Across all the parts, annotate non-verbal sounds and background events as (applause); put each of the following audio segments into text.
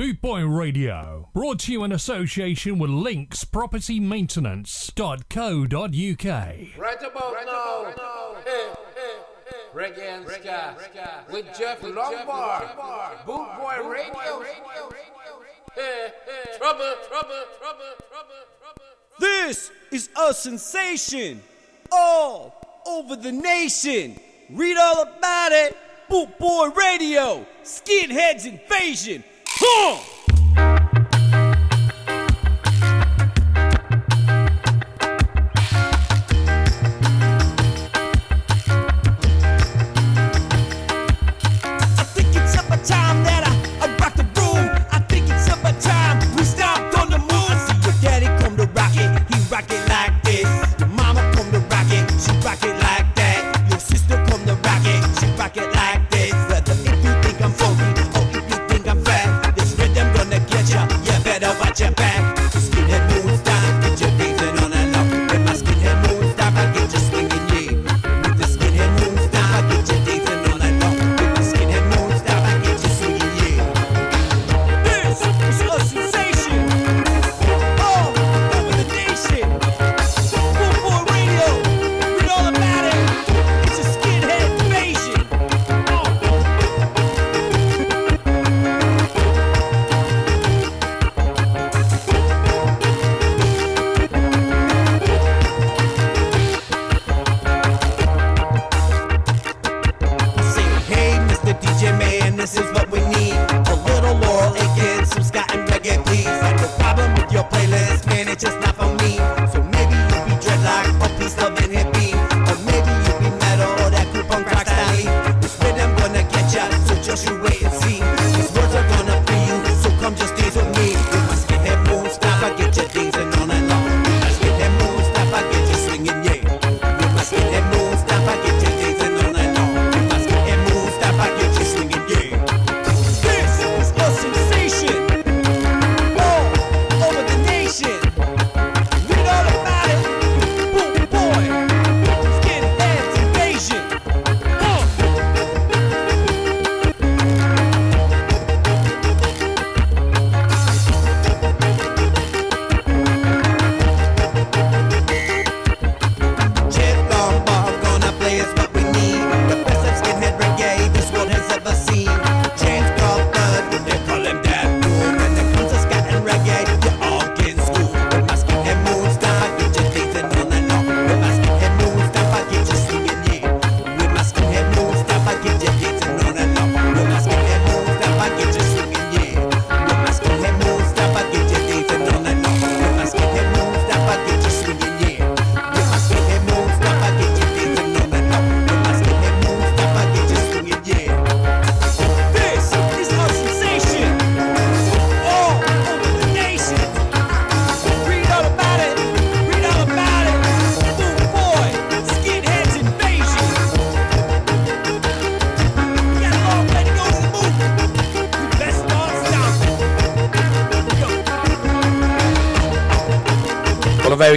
Bootboy Radio. Brought to you in association with Links Property Maintenance.co.uk. Right about right now, now. Hey, hey, hey. Reggae and Ska with Jeff Lombard. Bootboy Radio. Hey, hey. Trouble, trouble, trouble, trouble, trouble. This is a sensation all over the nation. Read all about it. Bootboy Radio. Skinheads Invasion. Huh!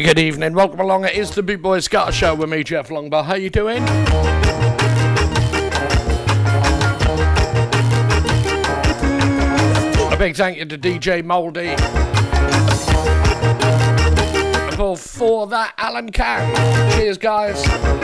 Good evening. Welcome along. It is the Bootboy Ska Show with me, Jeff Longbar. How you doing? A big thank you to DJ Mouldy. For, for that, Alan Can. Cheers, guys.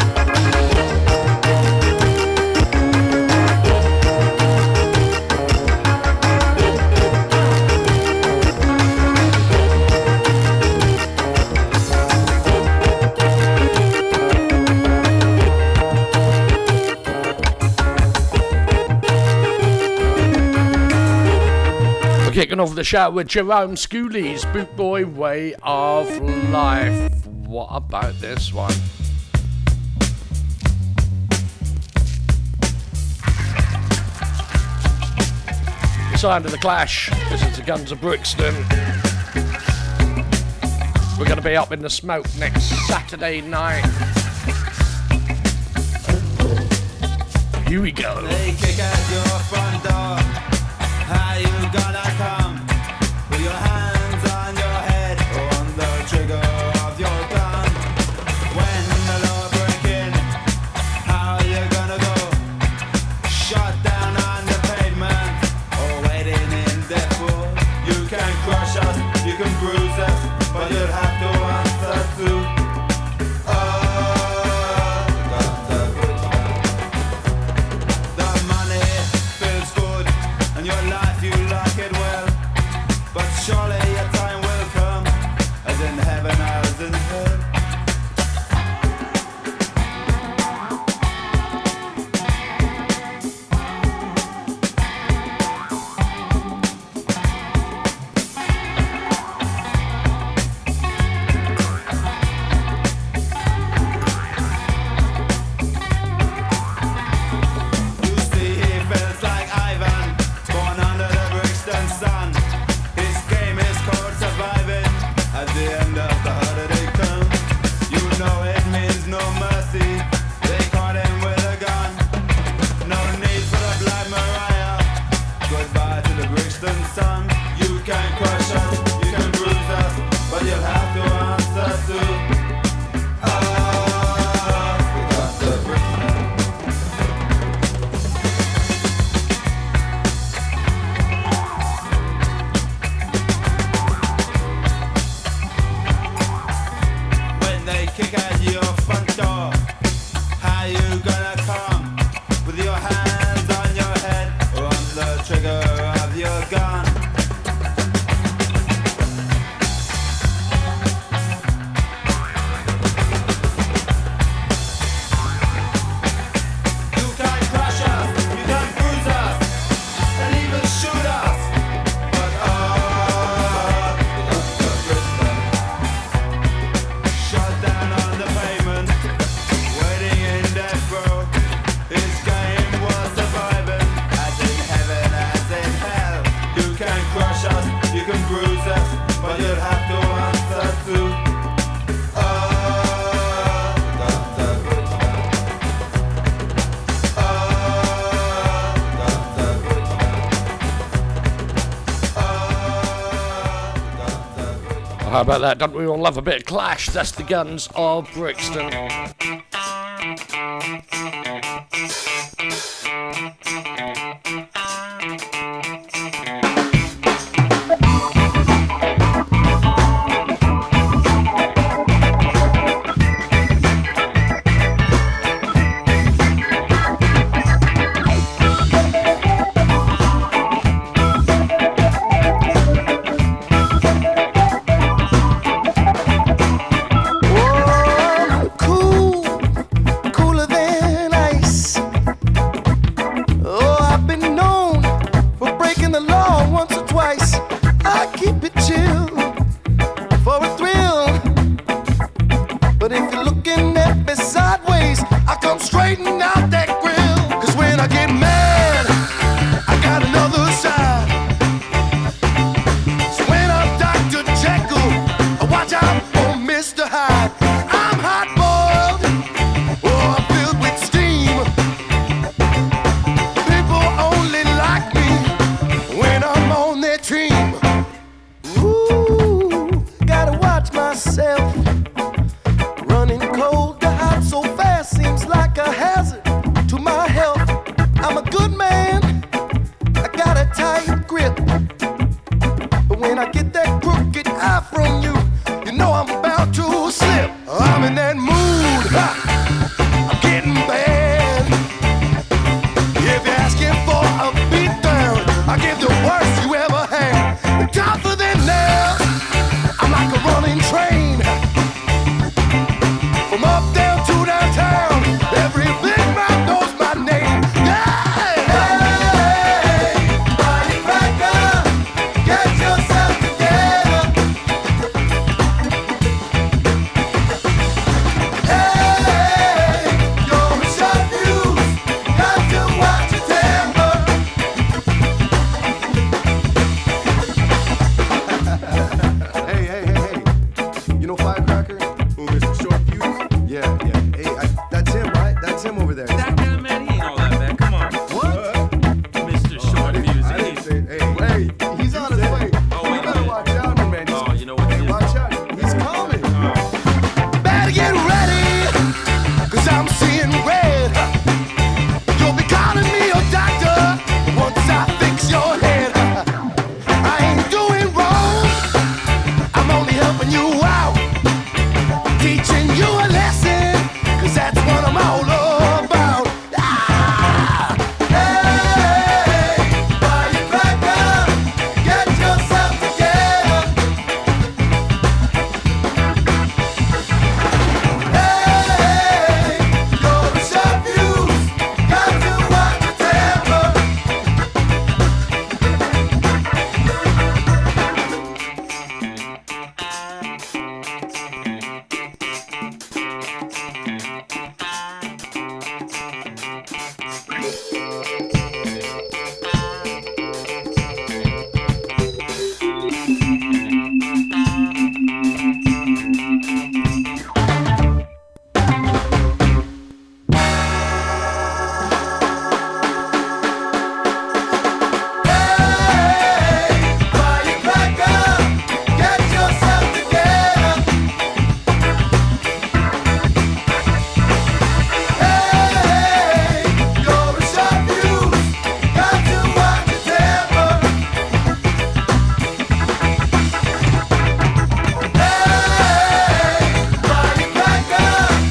Kicking off the show with Jerome Schooley's Bootboy Way of Life. What about this one? Signed to the Clash. This is the Guns of Brixton. We're going to be up in the smoke next Saturday night. Here we go. How you gonna How about that? Don't we all love a bit of clash? That's the guns of Brixton.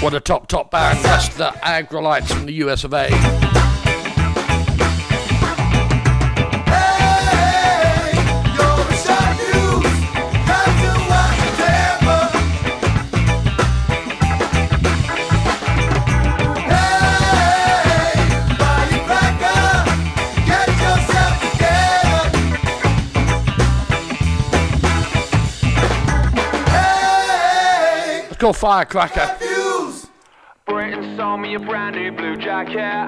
What a top, top band. That's the Aggrolites from the US of A. Let's Firecracker. Sold me a brand new blue jacket.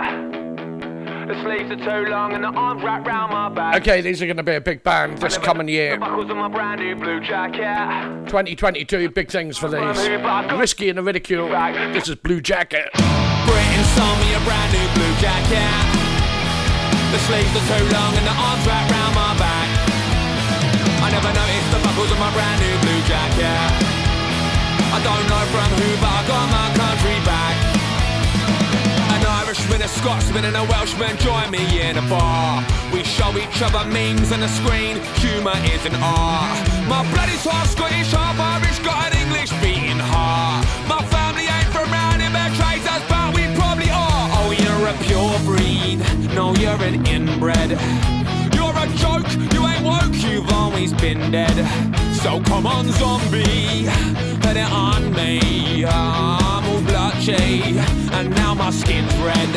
The sleeves are too long and the arms wrapped round my back. Okay, these are going to be a big band this coming year. 2022, big things for these. Risky and the ridicule. This is Blue Jacket. Britain sold me a brand new blue jacket. The sleeves are too long and the arms wrapped round my back. I never noticed the buckles of my brand new blue jacket. I don't know from who, but I got my country back. Irishman, a Scotsman, and a Welshman join me in a bar. We show each other memes on the screen. Humour is an art. My blood is half Scottish, half Irish, got an English beating heart. My family ain't from round betrays us, but we probably are. Oh, you're a pure breed. No, you're an inbred. You're a joke, you ain't woke, you've always been dead. So come on, zombie put it on me. I'm all and now my skin's red.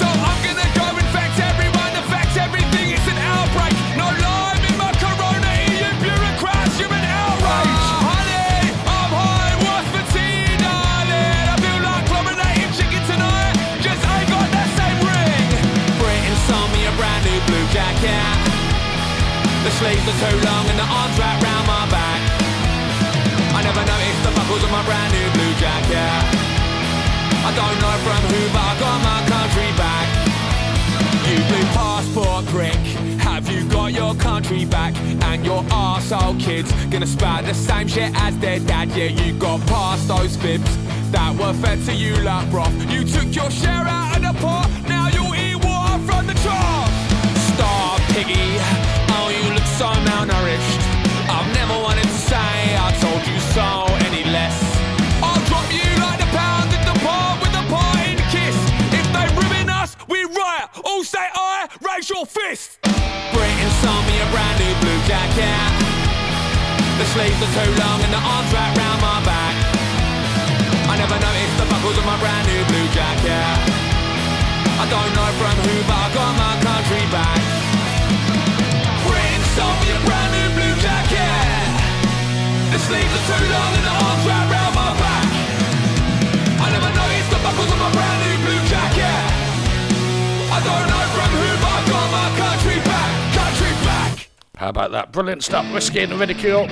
So I'm gonna go infect everyone, affect everything. It's an outbreak. No lime in my corona. EU bureaucrats, you're an outrage. Uh, honey, I'm high. What's for tea, darling? I feel like chlorinated chicken tonight. Just ain't got that same ring. Britain sold me a brand new blue jacket. The sleeves are too long and the arms wrapped round my back I never noticed the buckles on my brand new blue jacket. I don't know from who, but I got my country back. You blue passport prick, have you got your country back? And your arsehole kids gonna spout the same shit as their dad. Yeah, you got past those fibs that were fed to you like broth. You took your share out of the pot, now you'll eat water from the trough. Star piggy, oh you look so malnourished. I've never wanted to say I told you so Your fist. Britain sold me a brand new blue jacket. The sleeves are too long and the arms wrapped round my back. I never noticed the buckles of my brand new blue jacket. I don't know from who, but I got my country back. Britain sold me a brand new blue jacket. The sleeves are too long and the arms wrap round my back. I never noticed the buckles on my How about that? Brilliant stuff. Risky and ridicule.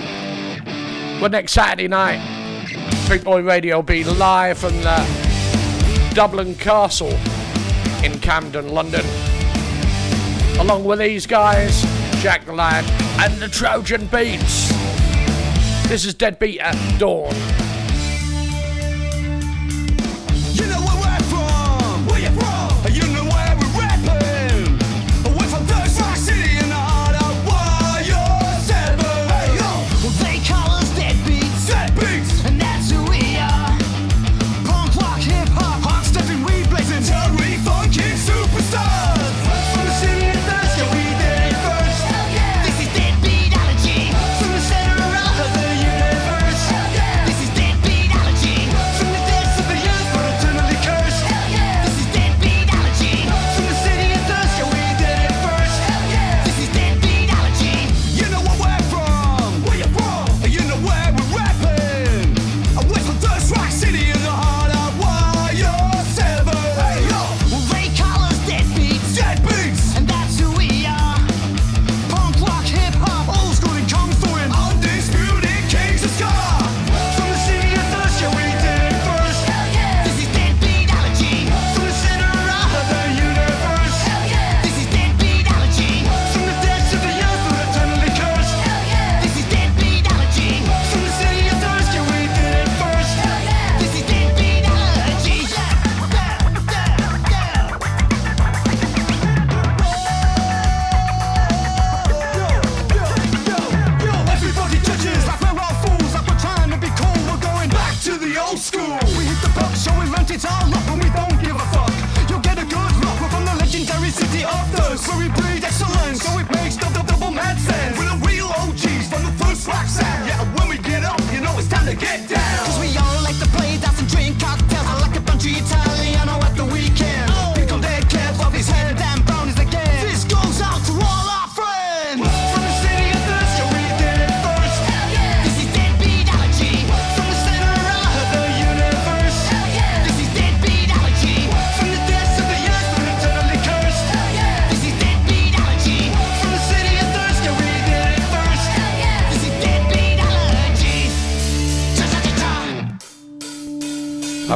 Well, next Saturday night, Bootboy Radio will be live from the Dublin Castle in Camden, London. Along with these guys, Jack the Lad, and the Trojan Beats. This is Deadbeat at Dawn.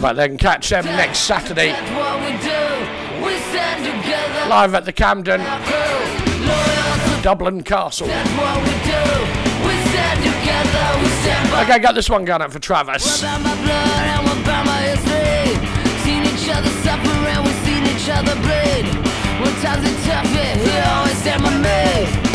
but then. Catch them next Saturday. Live at the Camden, Dublin Castle. Okay, I got this one going up for Travis. Times tough, he always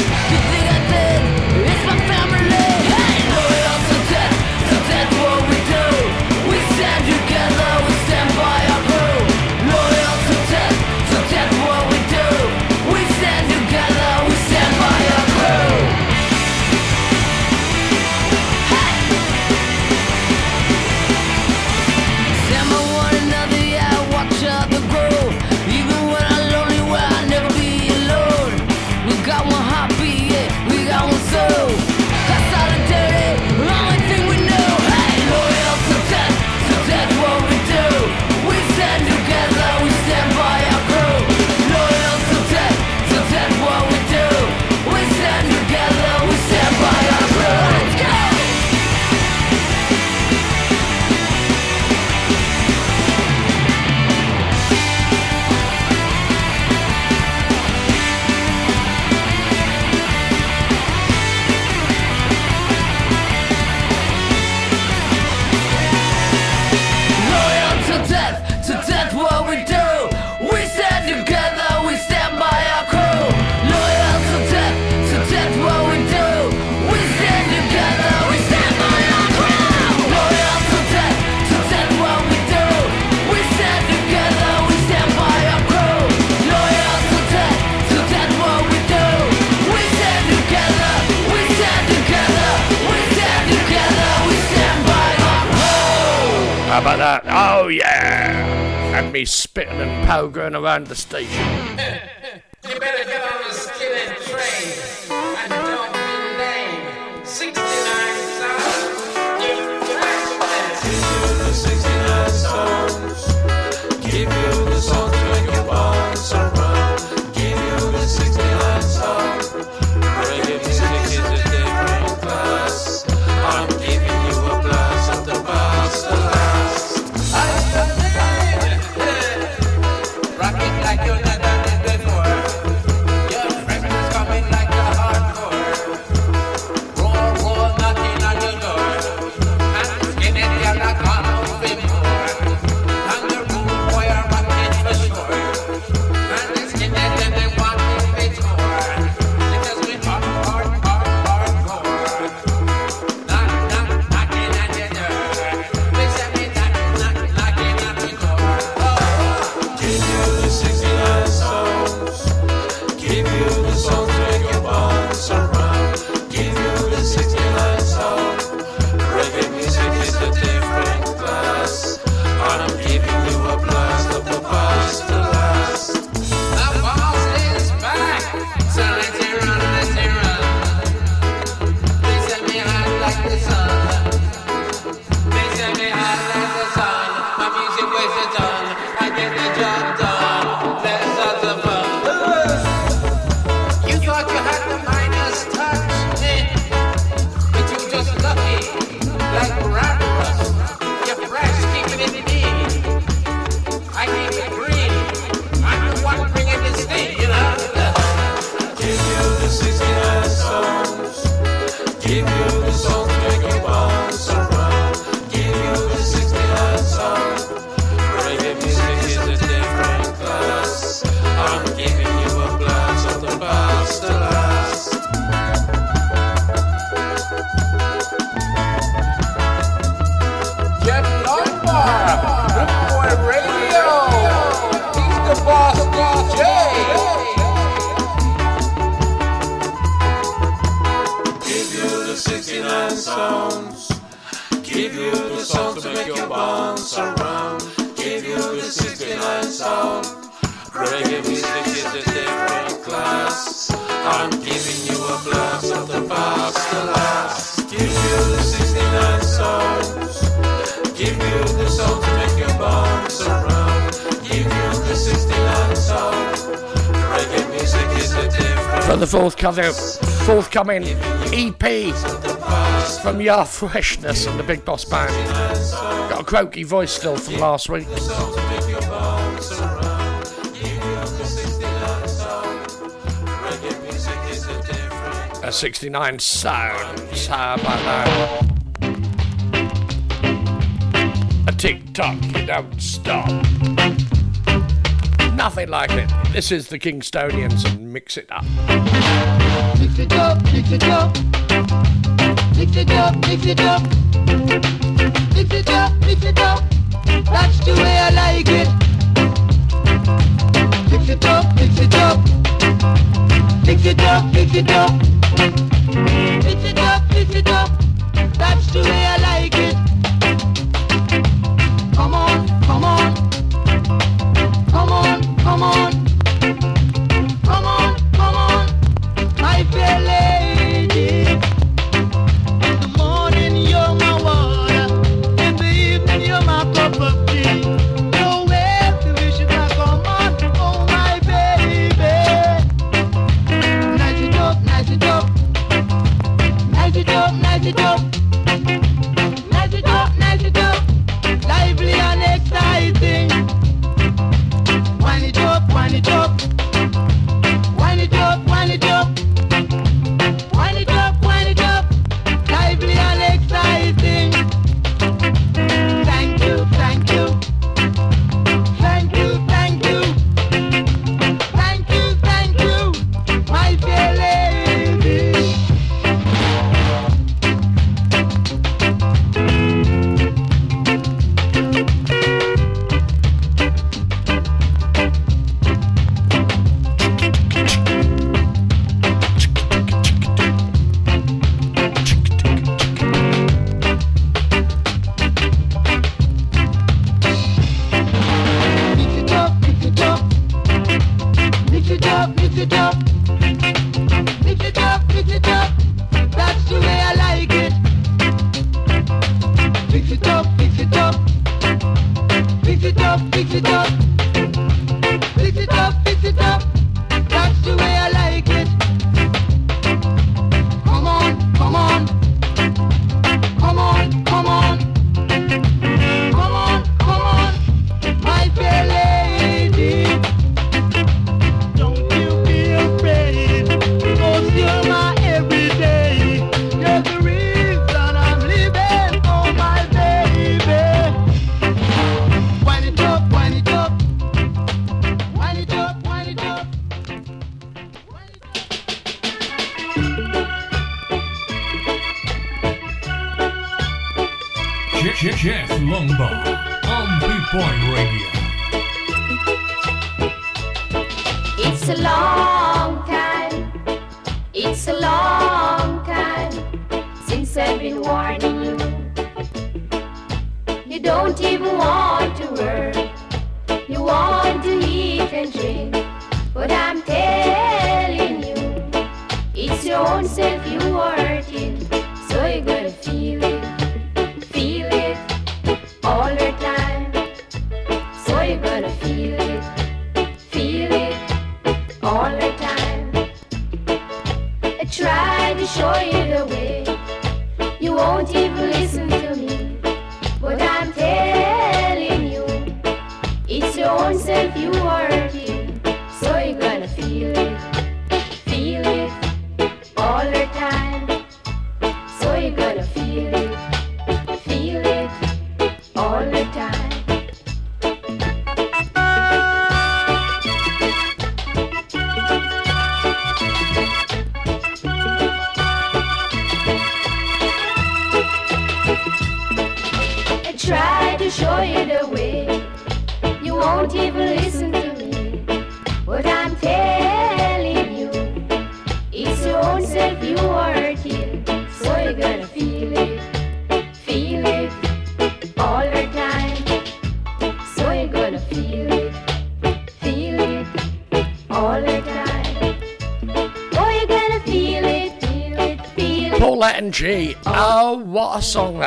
about that? Oh yeah! And me spitting and pogoing around the station. (laughs) another forthcoming EP from your Freshness and the Big Boss Band. Got a croaky voice still from last week. A 69 sound. How about that? A tick tock, you don't stop. Nothing like it. This is the Kingstonians and mix it up mix it up, mix it up. Mix it up, mix it up. Mix it up, mix it up. That's the way I like it. Mix it up, mix it up. Mix it up, mix it up. Mix it up, mix it up. That's the way I like it.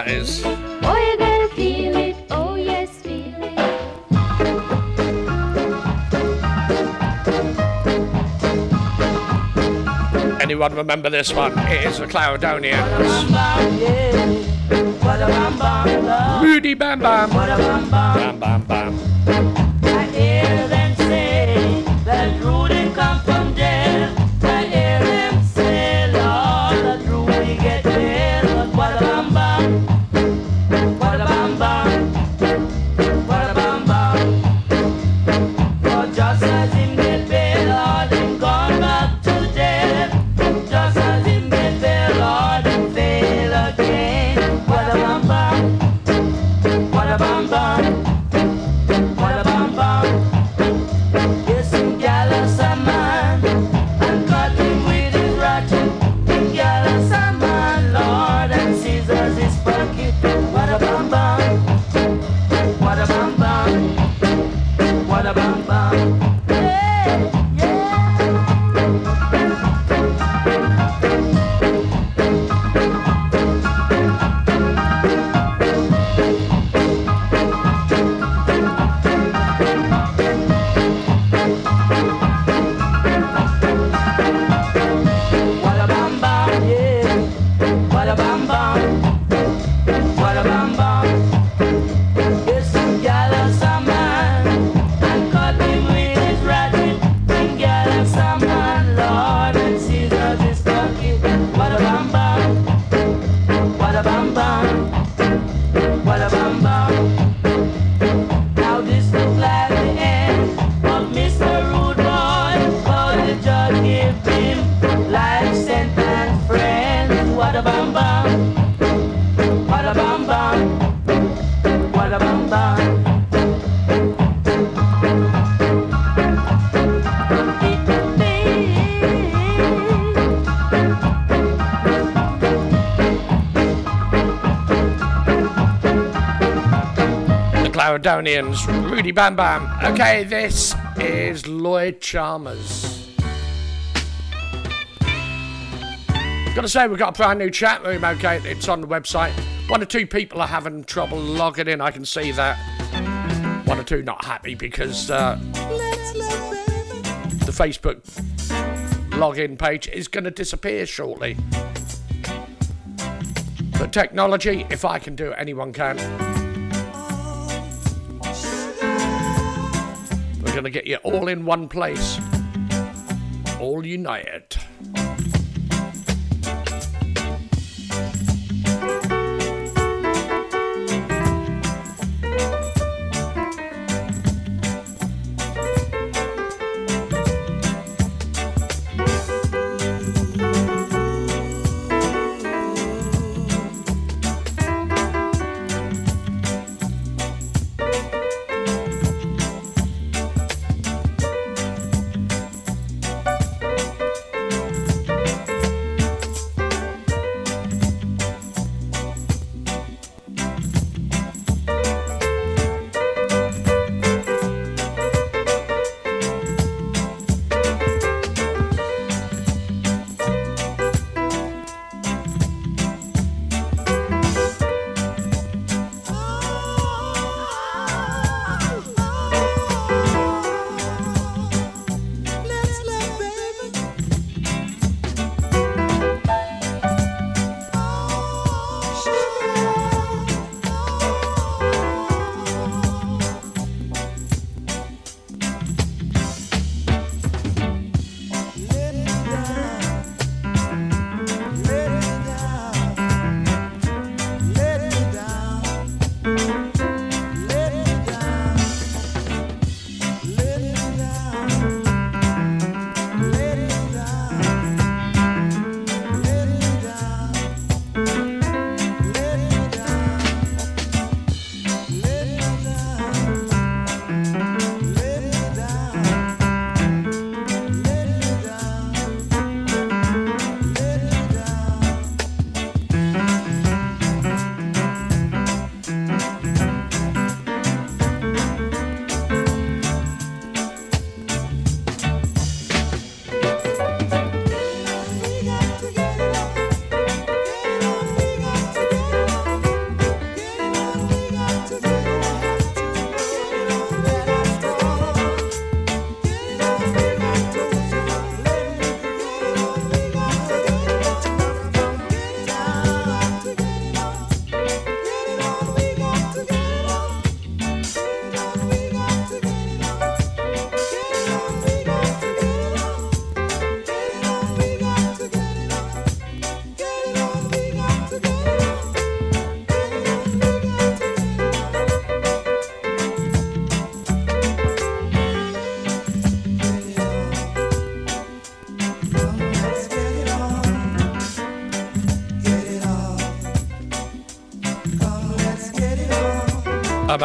Oh, you gotta feel it. Oh, yes, feel it. Anyone remember this one? It is the Caledonians. Rudy Bam Bam. Bam Bam Bam. Caledonians from Rudy Bam Bam. Okay, this is Lloyd Charmers. Gotta say, we've got a brand new chat room, okay? It's on the website. One or two people are having trouble logging in, I can see that. One or two not happy because uh, the Facebook login page is gonna disappear shortly. But technology, if I can do it, anyone can. going to get you all in one place, all united.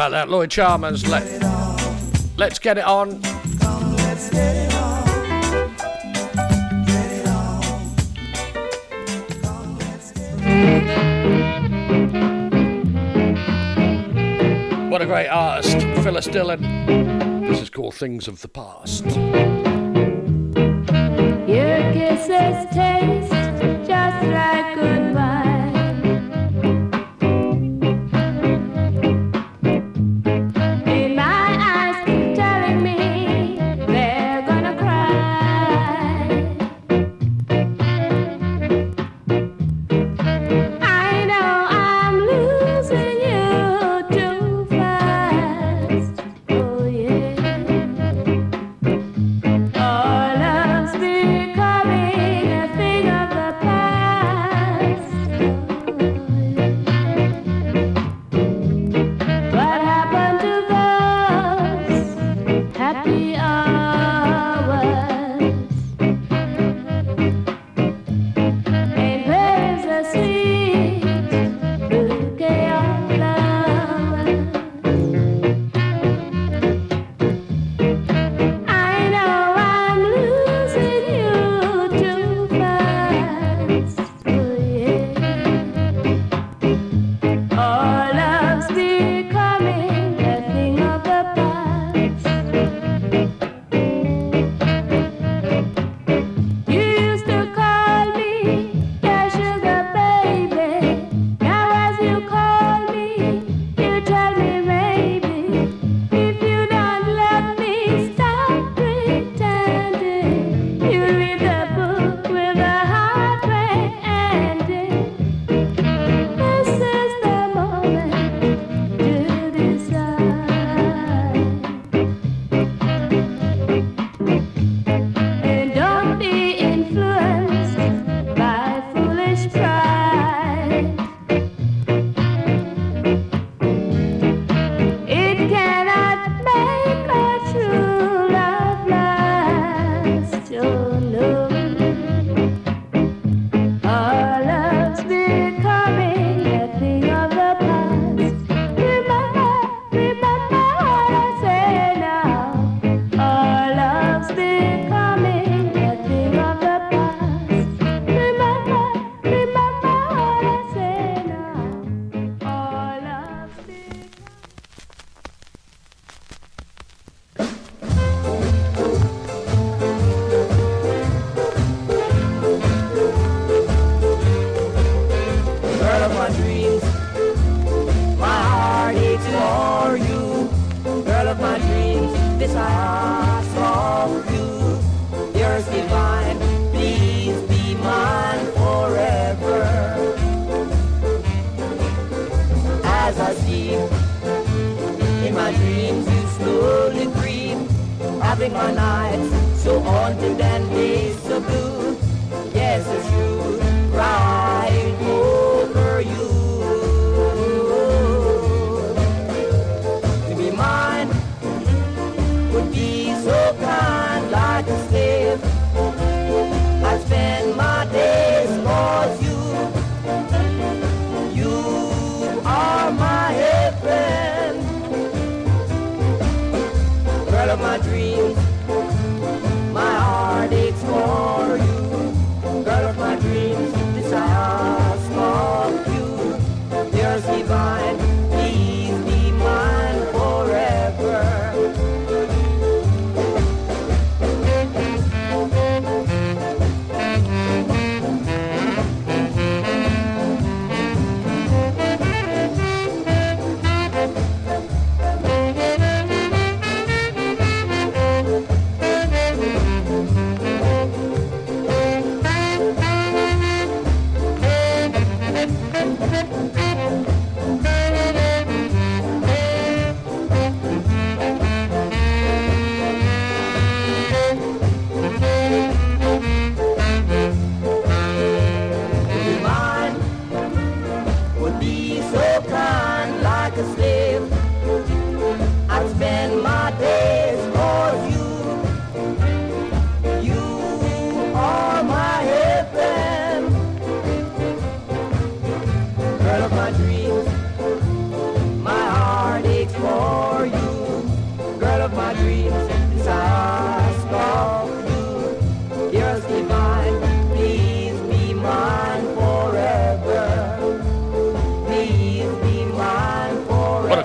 about that. Lloyd Charmers, let, us get it on. Come, let's get it on. What a great artist, Phyllis Dillon. This is called Things of the Past. Your.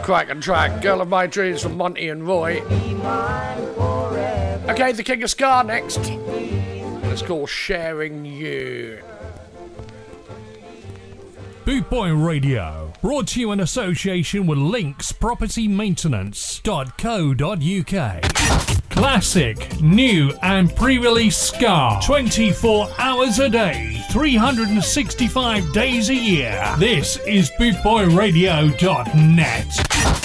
Crack and Track, Girl of My Dreams from Monty and Roy. Okay, The King of Ska next. And it's called Sharing You. Bootboy Radio, brought to you in association with Links Property Maintenance.co.uk. Classic, new, and pre release Ska 24 hours a day. 365 days a year. This is BootboyRadio.net.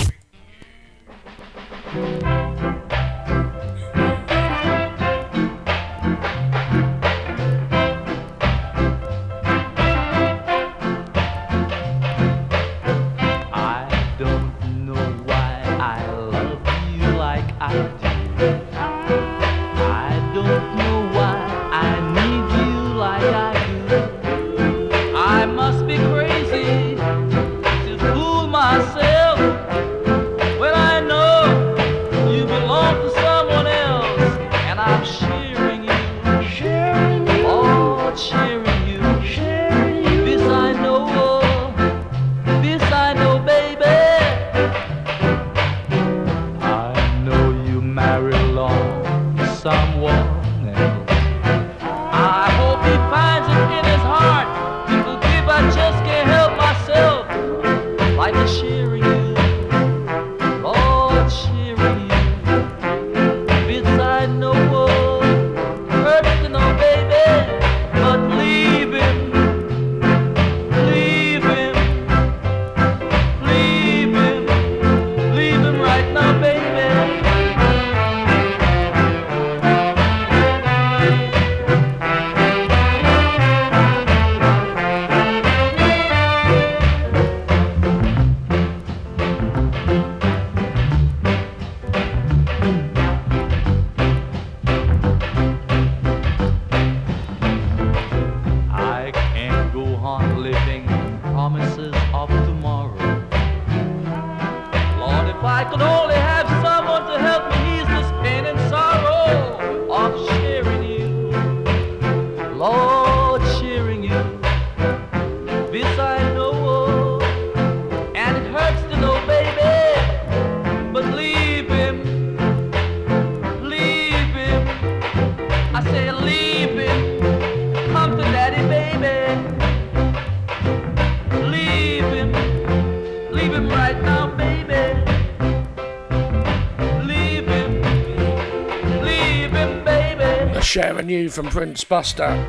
new from Prince Buster.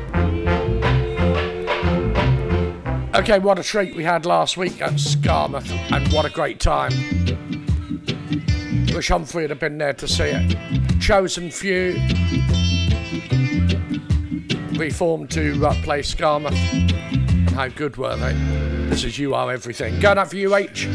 Okay, what a treat we had last week at Skamouth, and what a great time. Wish Humphrey had been there to see it. Chosen Few reformed to uh, play Skamouth, and how good were they? This is You Are Everything. Going up for you, H.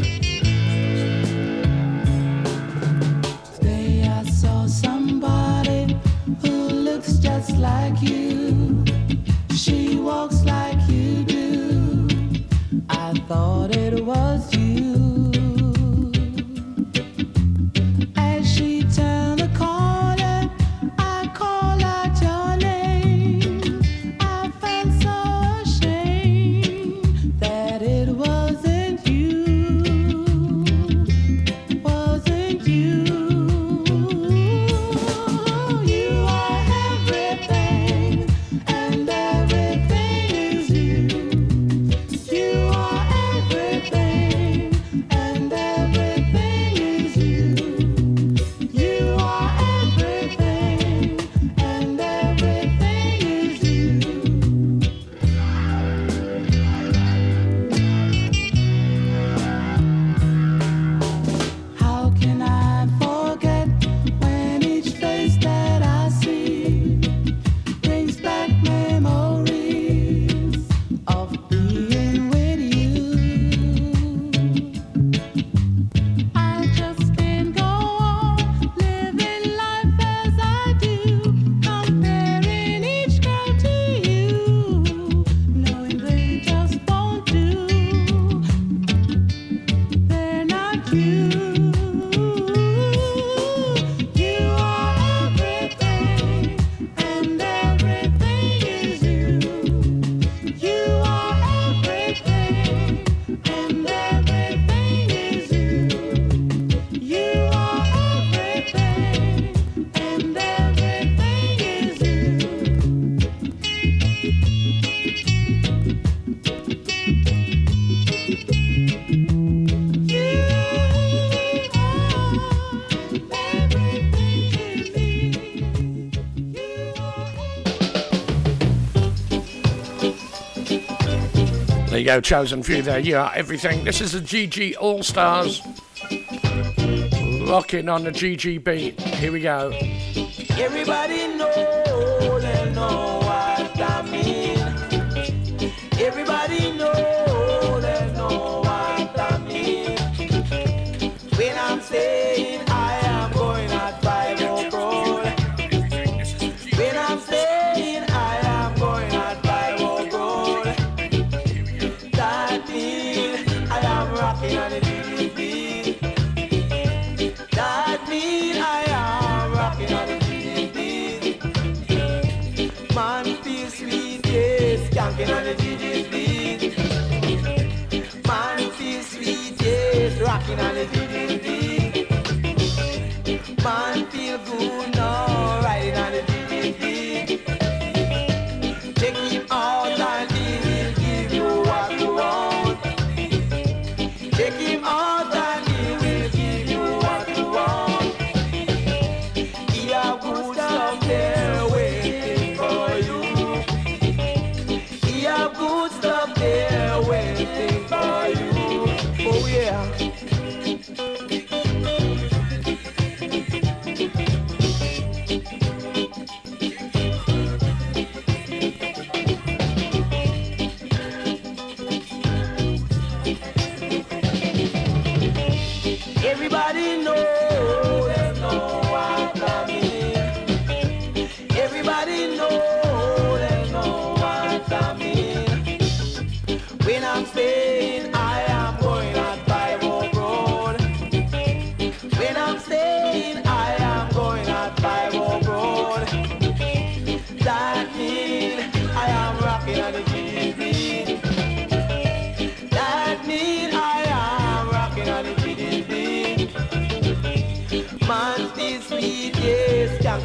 chosen few. There you are, everything. This is the GG All Stars. Locking on the GG beat. Here we go. Everybody. Hey!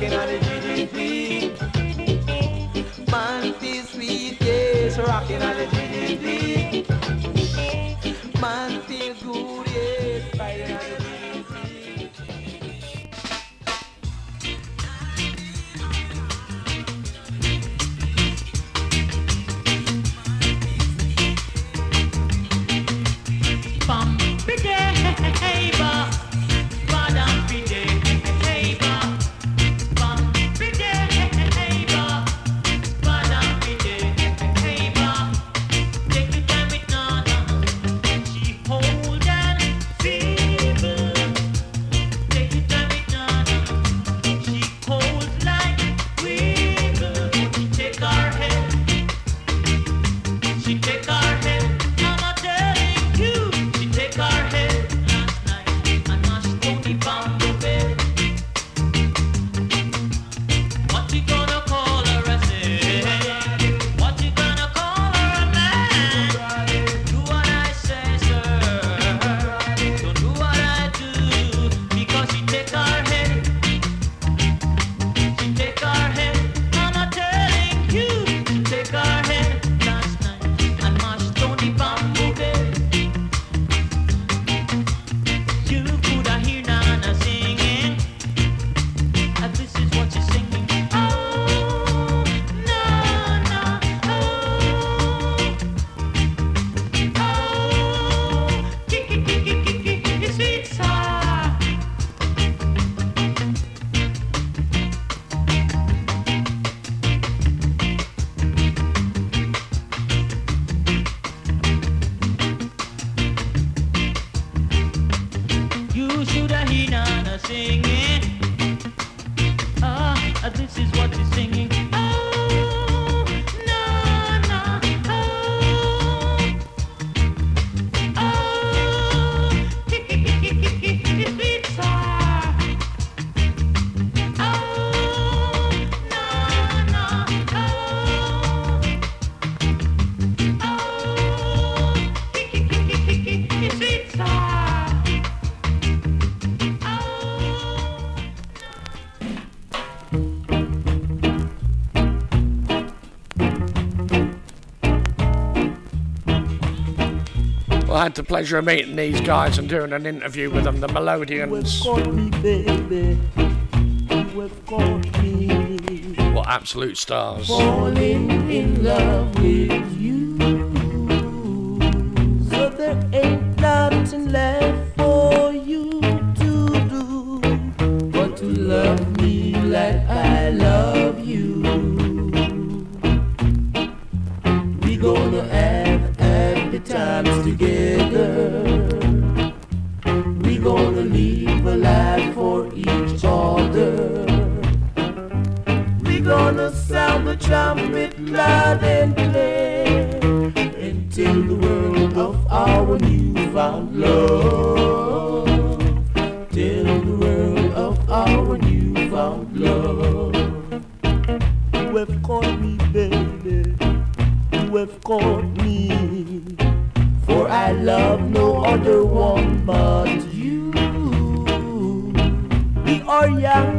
looking at it. I had the pleasure of meeting these guys and doing an interview with them, the Melodians. What absolute stars. The trumpet loud and clear tell the world of our newfound love. Tell the world of our newfound love. You have caught me, baby. You have caught me. For I love no other one but you. We are young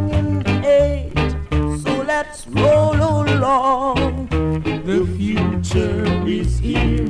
along. The future is here,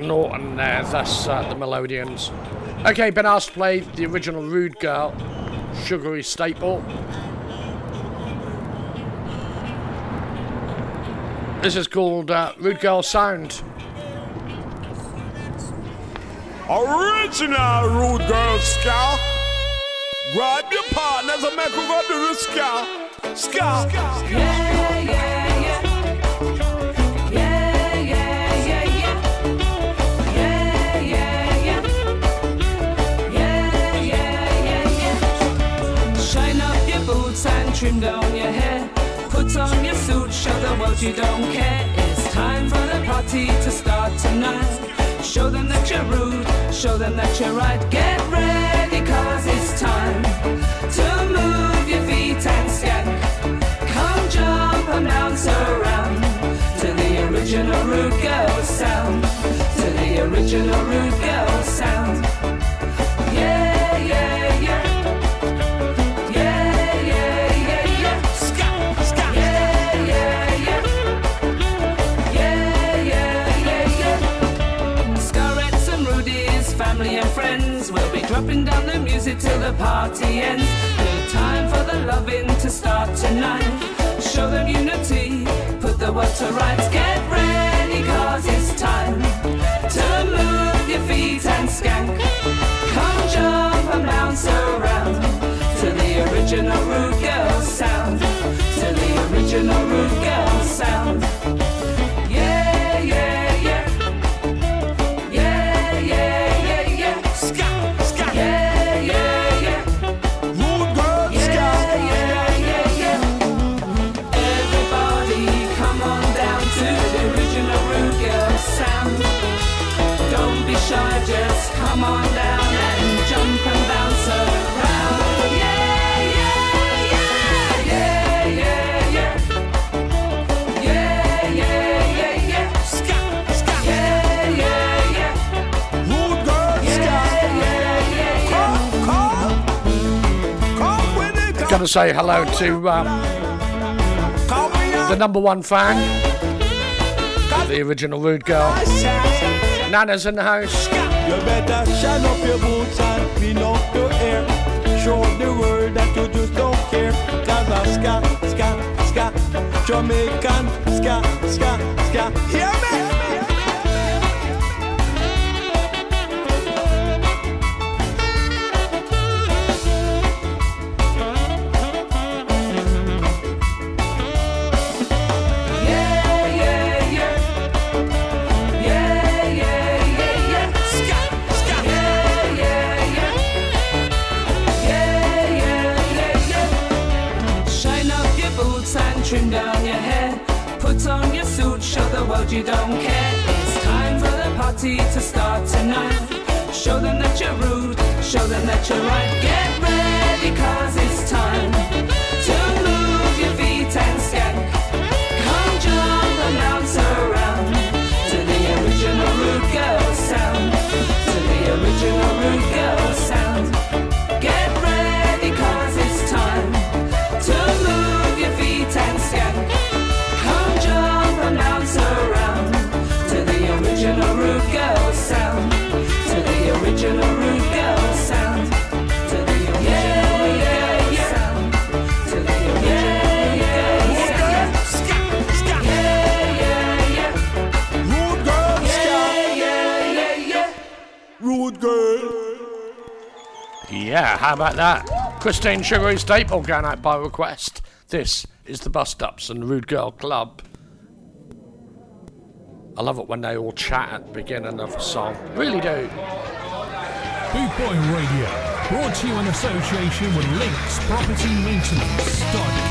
for Irene McNaughton there. That's uh, the Melodians. Okay, been asked to play the original Rude Girl, Sugary Staple. This is called uh, Rude Girl Sound. Original rude girl ska. Grab your partners and make we go do the ska. Ska. Shine trim down your hair. Put on your suit, show the world you don't care. It's time for the party to start tonight. Show them that you're rude, show them that you're right. Get ready, cause it's time to move your feet and skank. Come jump and bounce around to the original rude girl sound. To the original rude girl sound. Dropping down the music till the party ends. No time for the loving to start tonight. Show them unity, put the world to rights. Get ready, cause it's time to move your feet and skank. Come jump and bounce around to the original rude girl sound. To the original rude it. Gotta say hello to um, the number one fan the original Rude Girl. Nana's in the house. You better shine up your boots and clean up your hair. Show the world that you just don't care. Cause I'm ska, ska, ska. Jamaican, ska, ska, ska. Hear me? trim down your hair. Put on your suit, show the world you don't care. It's time for the party to start tonight. Show them that you're rude, show them that you're right. Get ready, cause it's time. Yeah, how about that? Christine Sugary Staple going out by request. This is the Bust Ups and Rude Girl Club. I love it when they all chat at the beginning of a song. Really do. Bootboy Radio, brought to you in association with Links Property Maintenance.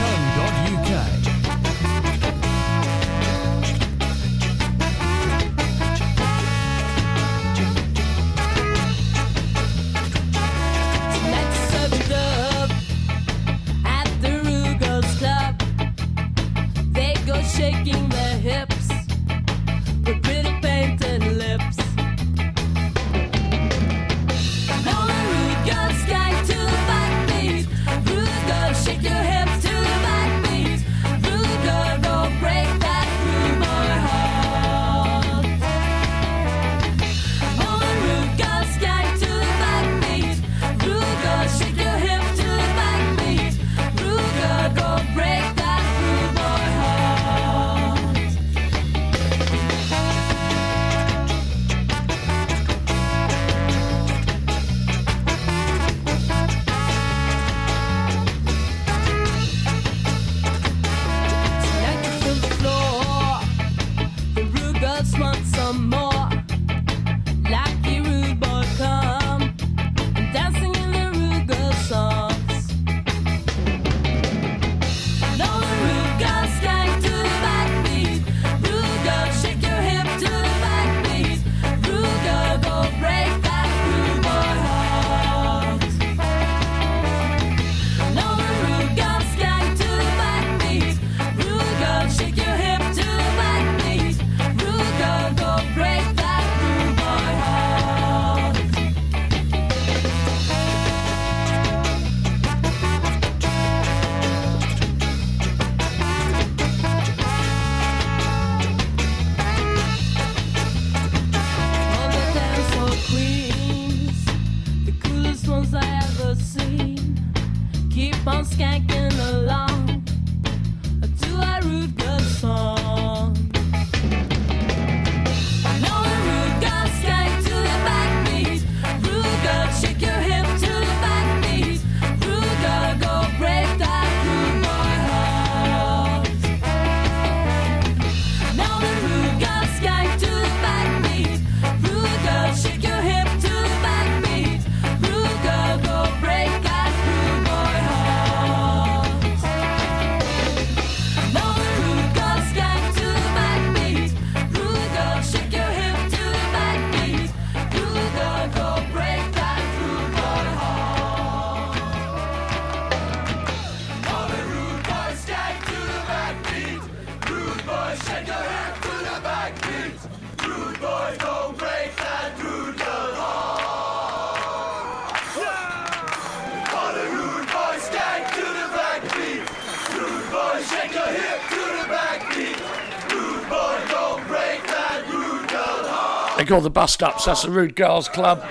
called the Bus Stops. That's the Rude Girls Club.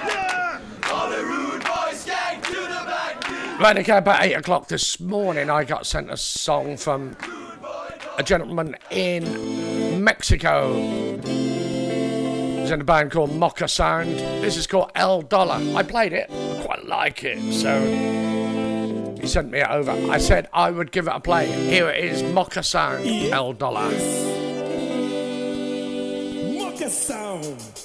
Right, okay, about 8 o'clock this morning, I got sent a song from a gentleman in Mexico. He's in a band called Mocha Sound. This is called El Dollar. I played it, I quite like it, so he sent me it over. I said I would give it a play. Here it is Mocha Sound, El Dollar. Mocha Sound.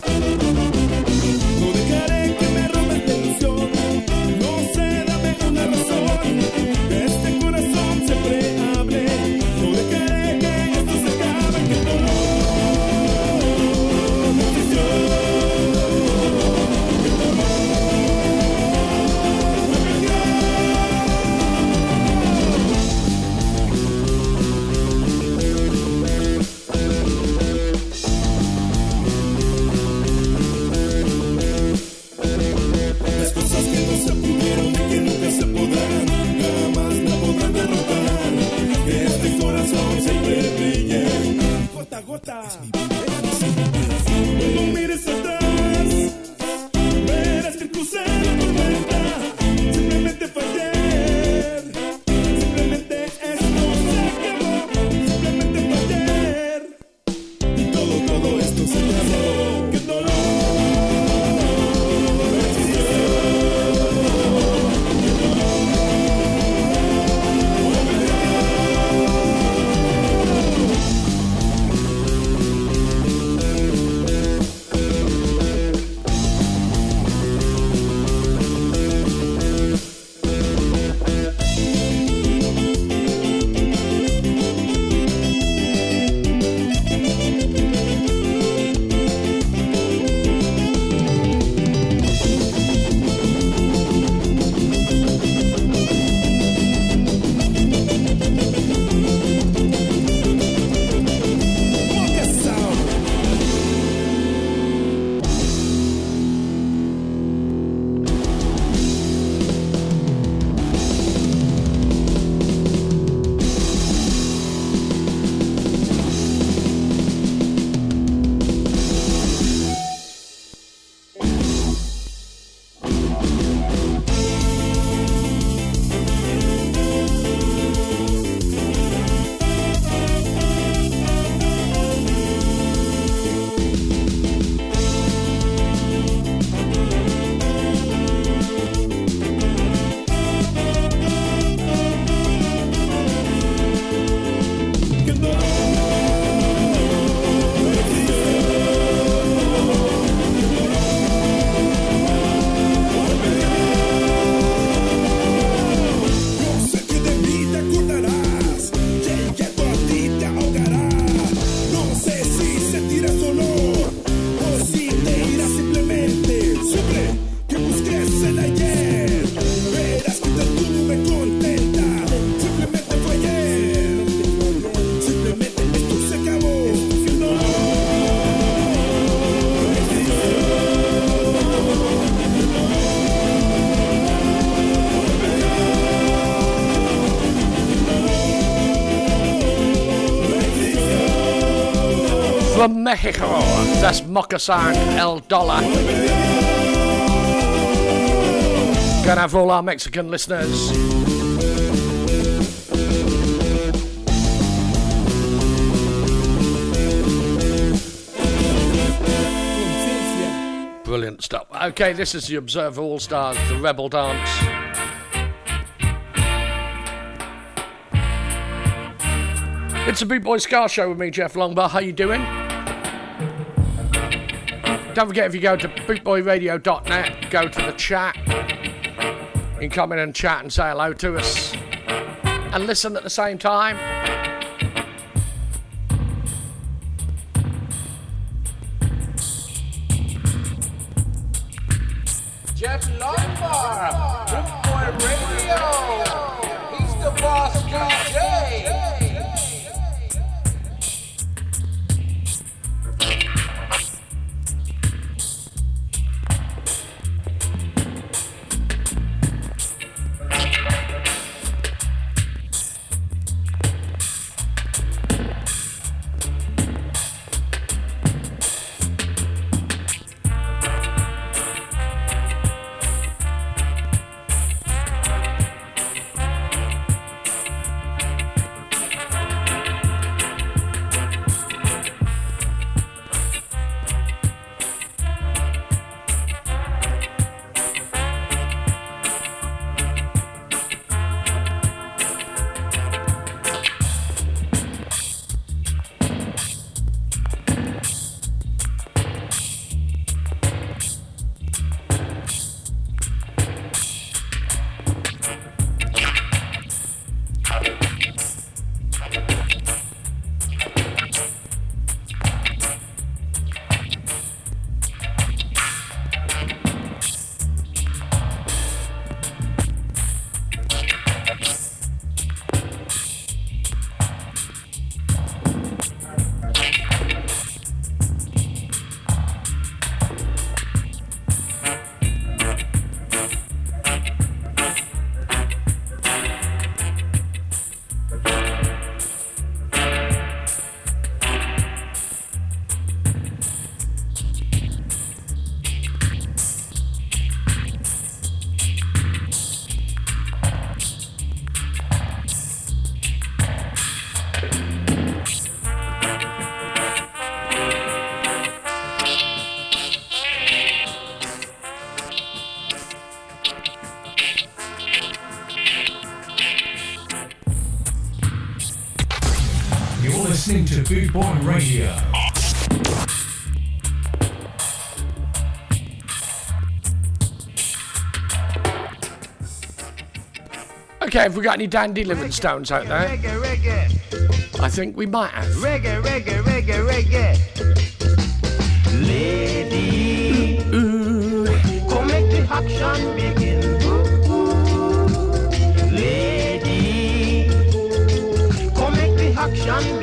That's Moccasin El Dollar. Gonna have all our Mexican listeners. Brilliant stuff. Okay, this is the Observer All Stars, the Rebel Dance. It's a Boot Boy Ska Show with me, Jeff Longbar. How you doing? Don't forget if you go to bootboyradio.net, go to the chat. You can come in and chat and say hello to us. And listen at the same time. Radio. Okay, have we got any Dandy Livingstones out there? Reggae, reggae. I think we might have. Reggae, reggae, reggae, reggae. Lady, ooh. come make the action begin. Ooh, ooh. Lady, come make the action begin.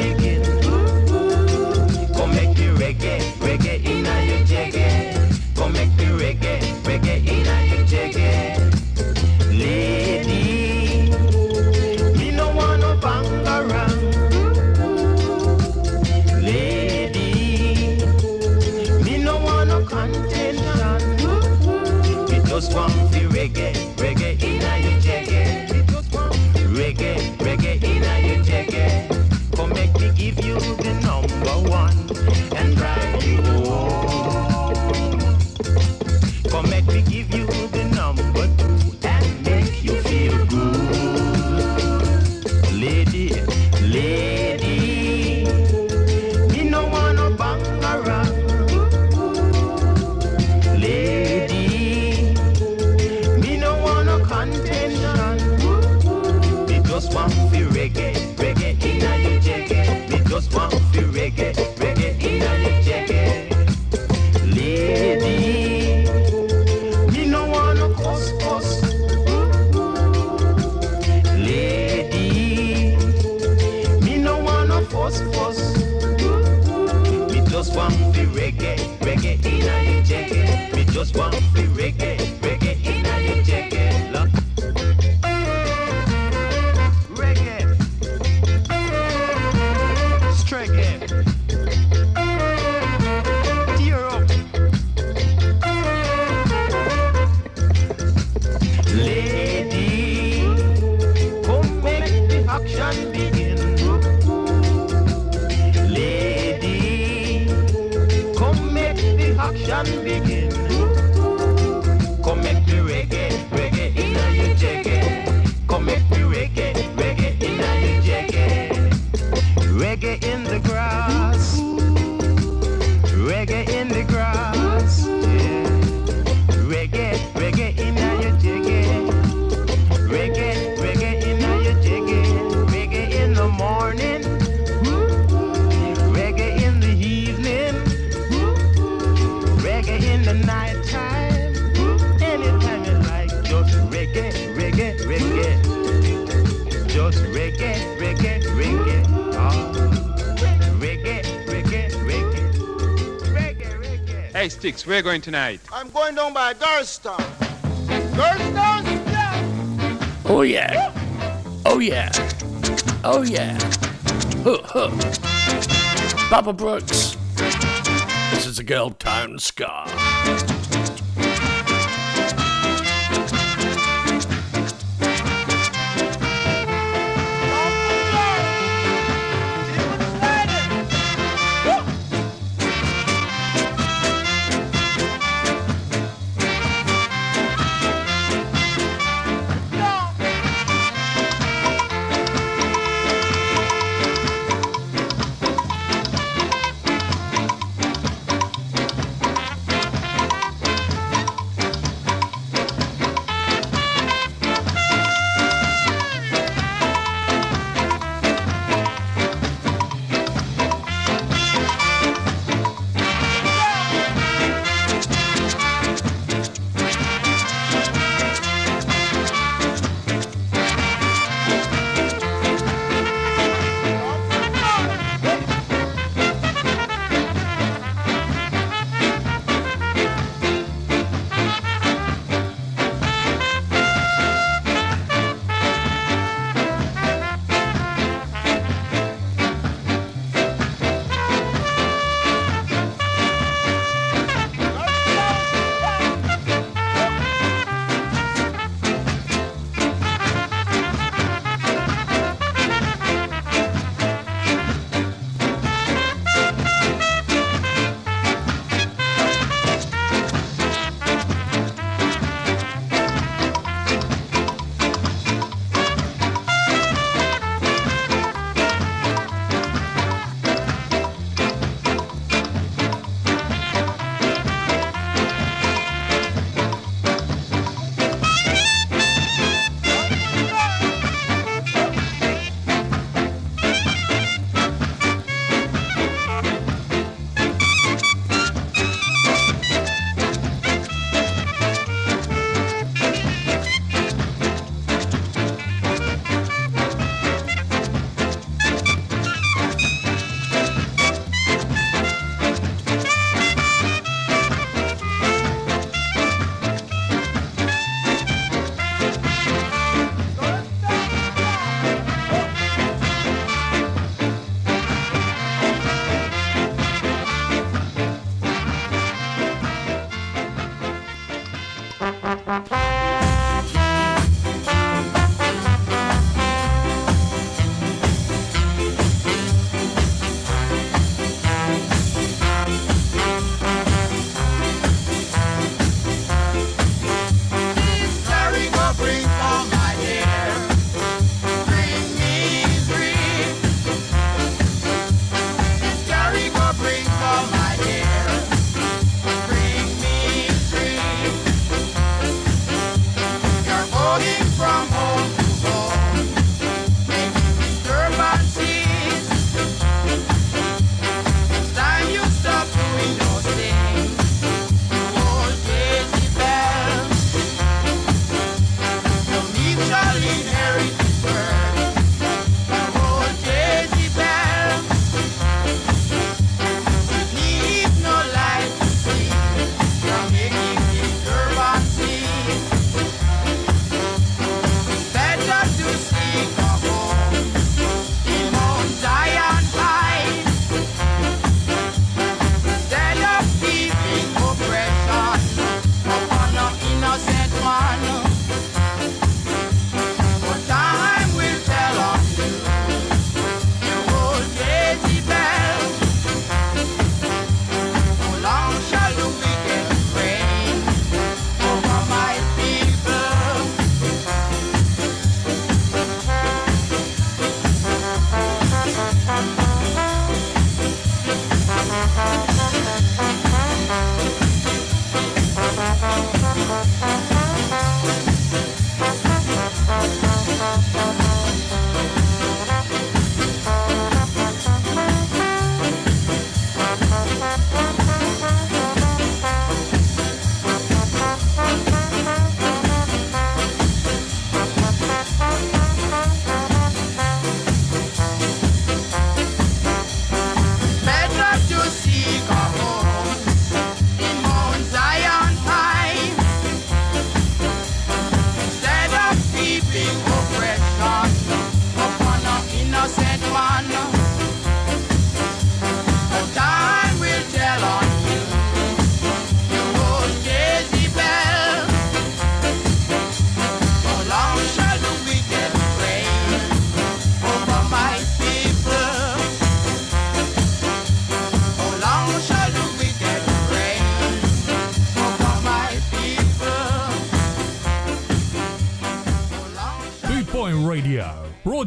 Hey, Sticks, where are going tonight? I'm going down by Girlstown. Girlstown? Yeah. Oh, yeah. Oh, yeah. Oh, yeah. Huh, huh. Baba Brooks. This is a Girl Town Ska.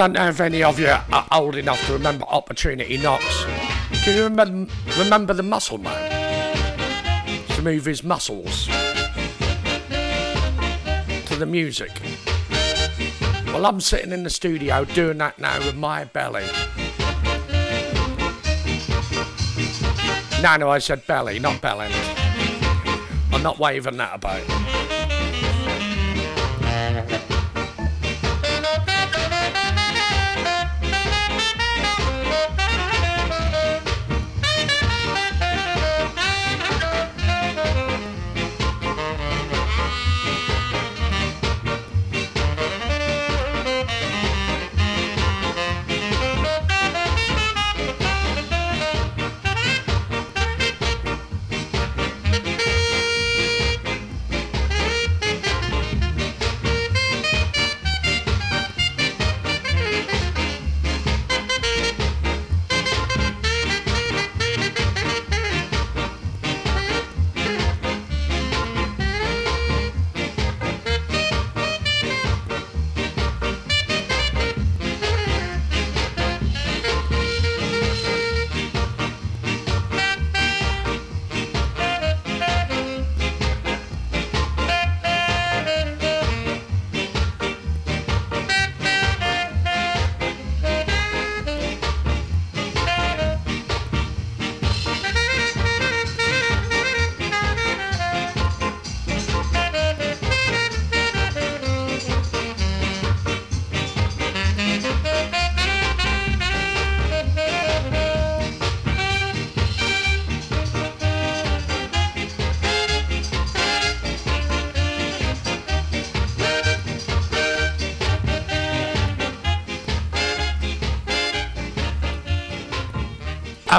don't know if any of you are old enough to remember Opportunity Knocks. Can you remember, remember the Muscle Man? To move his muscles to the music. Well, I'm sitting in the studio doing that now with my belly. No, no, I said belly, not belly. I'm not waving that about.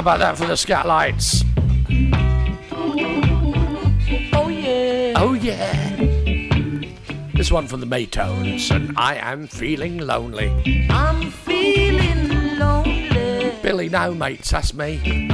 About that for the scat lights? Oh yeah. Oh yeah. This one from the Maytones, and I am feeling lonely. I'm feeling lonely. Billy, no, mates, that's me.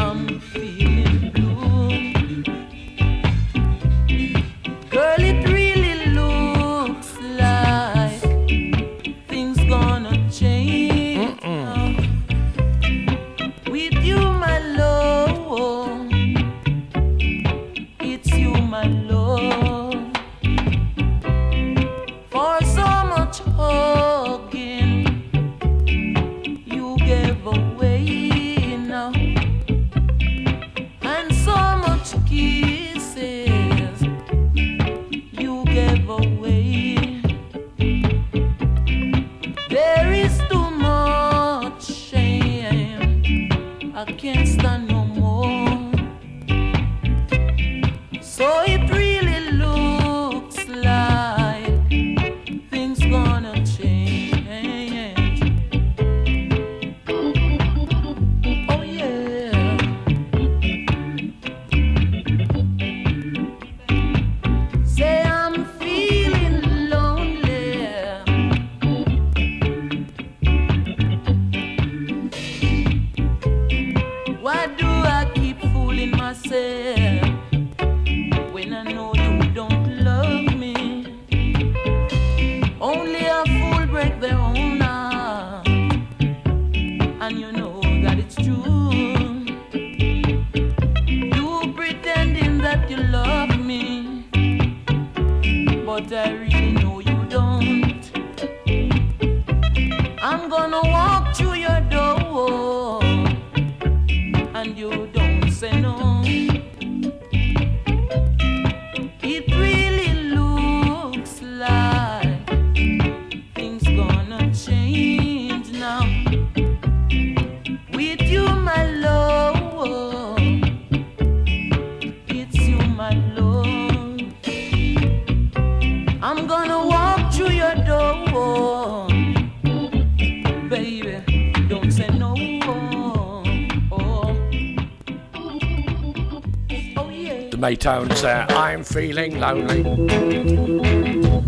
tones there. I'm feeling lonely.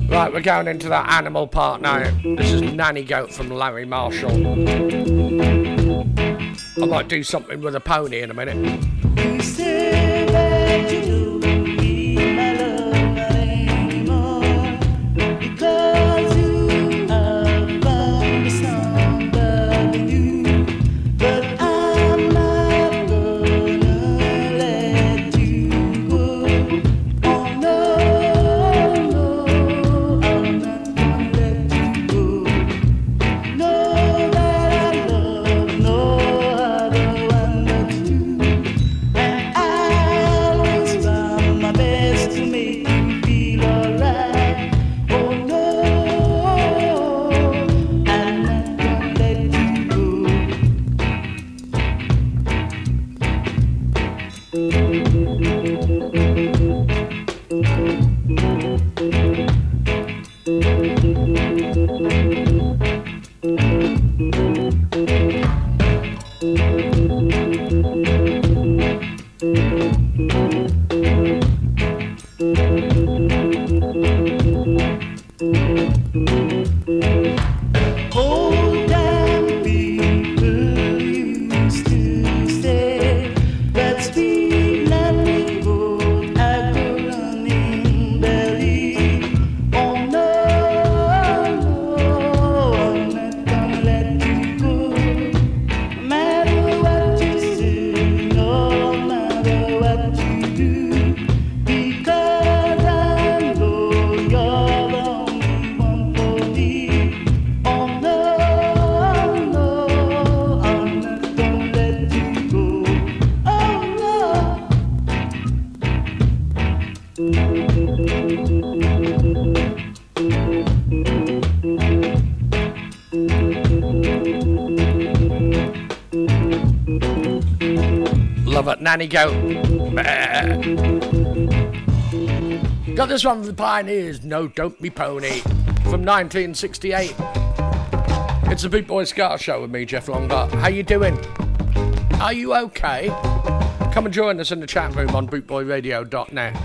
Right, we're going into that animal part now. This is Nanny Goat from Larry Marshall. I might do something with a pony in a minute. nanny goat. Bleh. Got this one from the Pioneers, No Dope Me Pony, from 1968. It's the Big Boy Ska Show with me, Jeff Longbar. How you doing? Are you okay? Come and join us in the chat room on bootboyradio.net.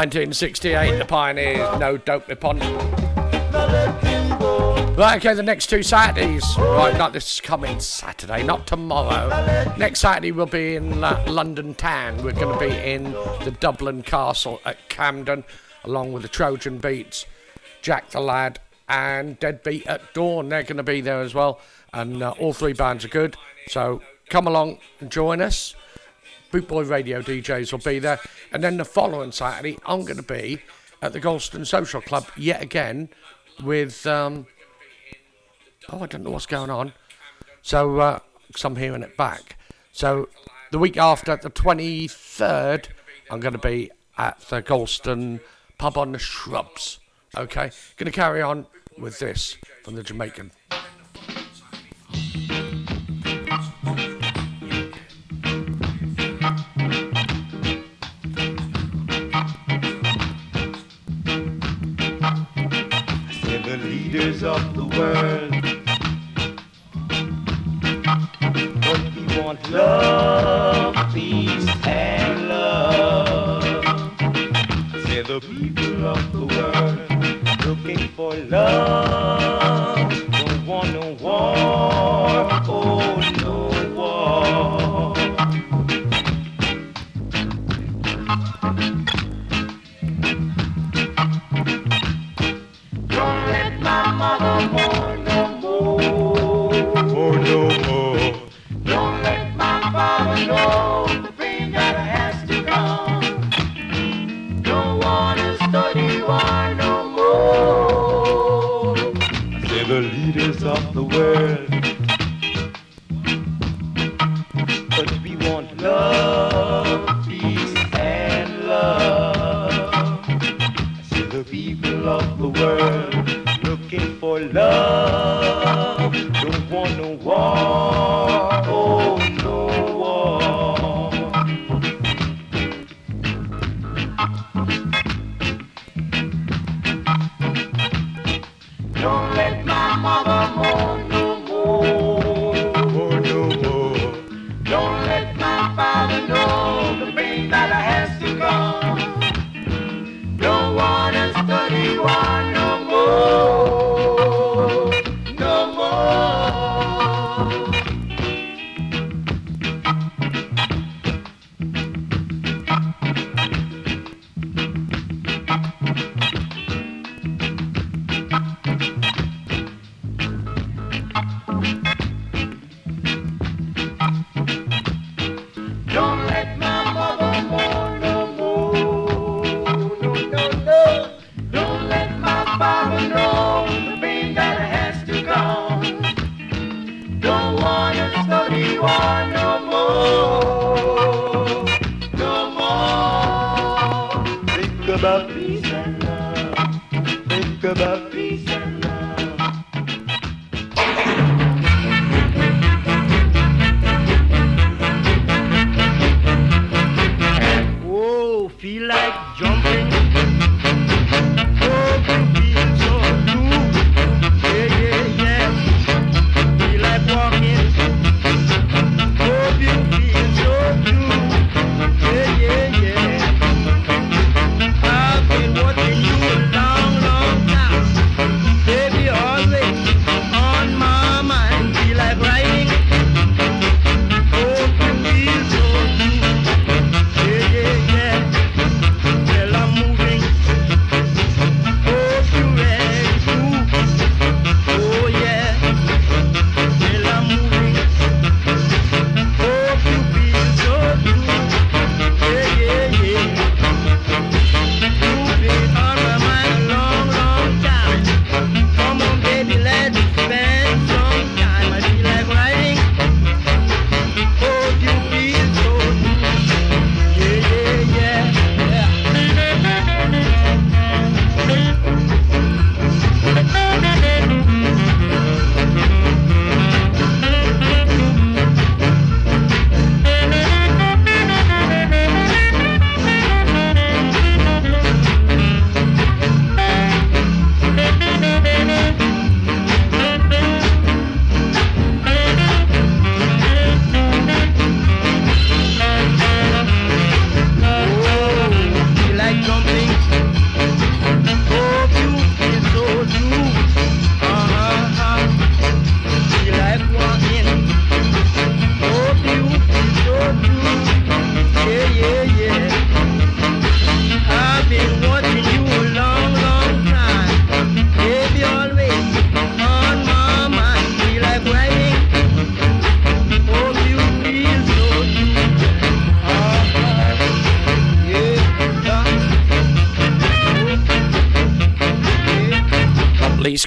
1968, the Pioneers, No Dope Me Pony. Right, okay, the next two Saturdays. Right, not this coming Saturday, not tomorrow. Next Saturday, we'll be in uh, London Town. We're going to be in the Dublin Castle at Camden, along with the Trojan Beats, Jack the Lad, and Deadbeat at Dawn. They're going to be there as well. And uh, all three bands are good. So come along and join us. Bootboy Radio DJs will be there. And then the following Saturday, I'm going to be at the Golston Social Club yet again with. Um, oh, I don't know what's going on. So, uh, 'cause I'm hearing it back. So, the week after, the 23rd, I'm going to be at the Golston Pub on the Shrubs. Okay? Going to carry on with this from the Jamaican. Of the world. But we want love, peace, and love. They're the people of the world looking for love.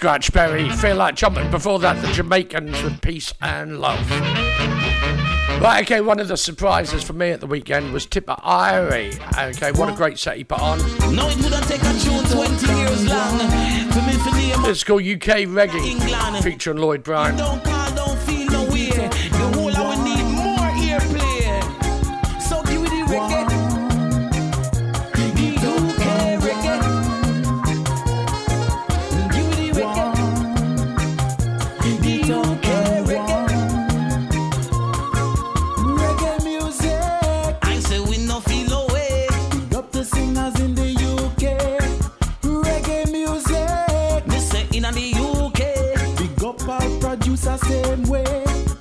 Scratch Berry, Feel Like Jumping. Before that, the Jamaicans with Peace and Love. Right, okay, one of the surprises for me at the weekend was Tippa Irie. Okay, what a great set he put on. No, it wouldn't take a tune 20 years long. It's called UK Reggae, featuring Lloyd Brown. and the UK. Big up our producer same way.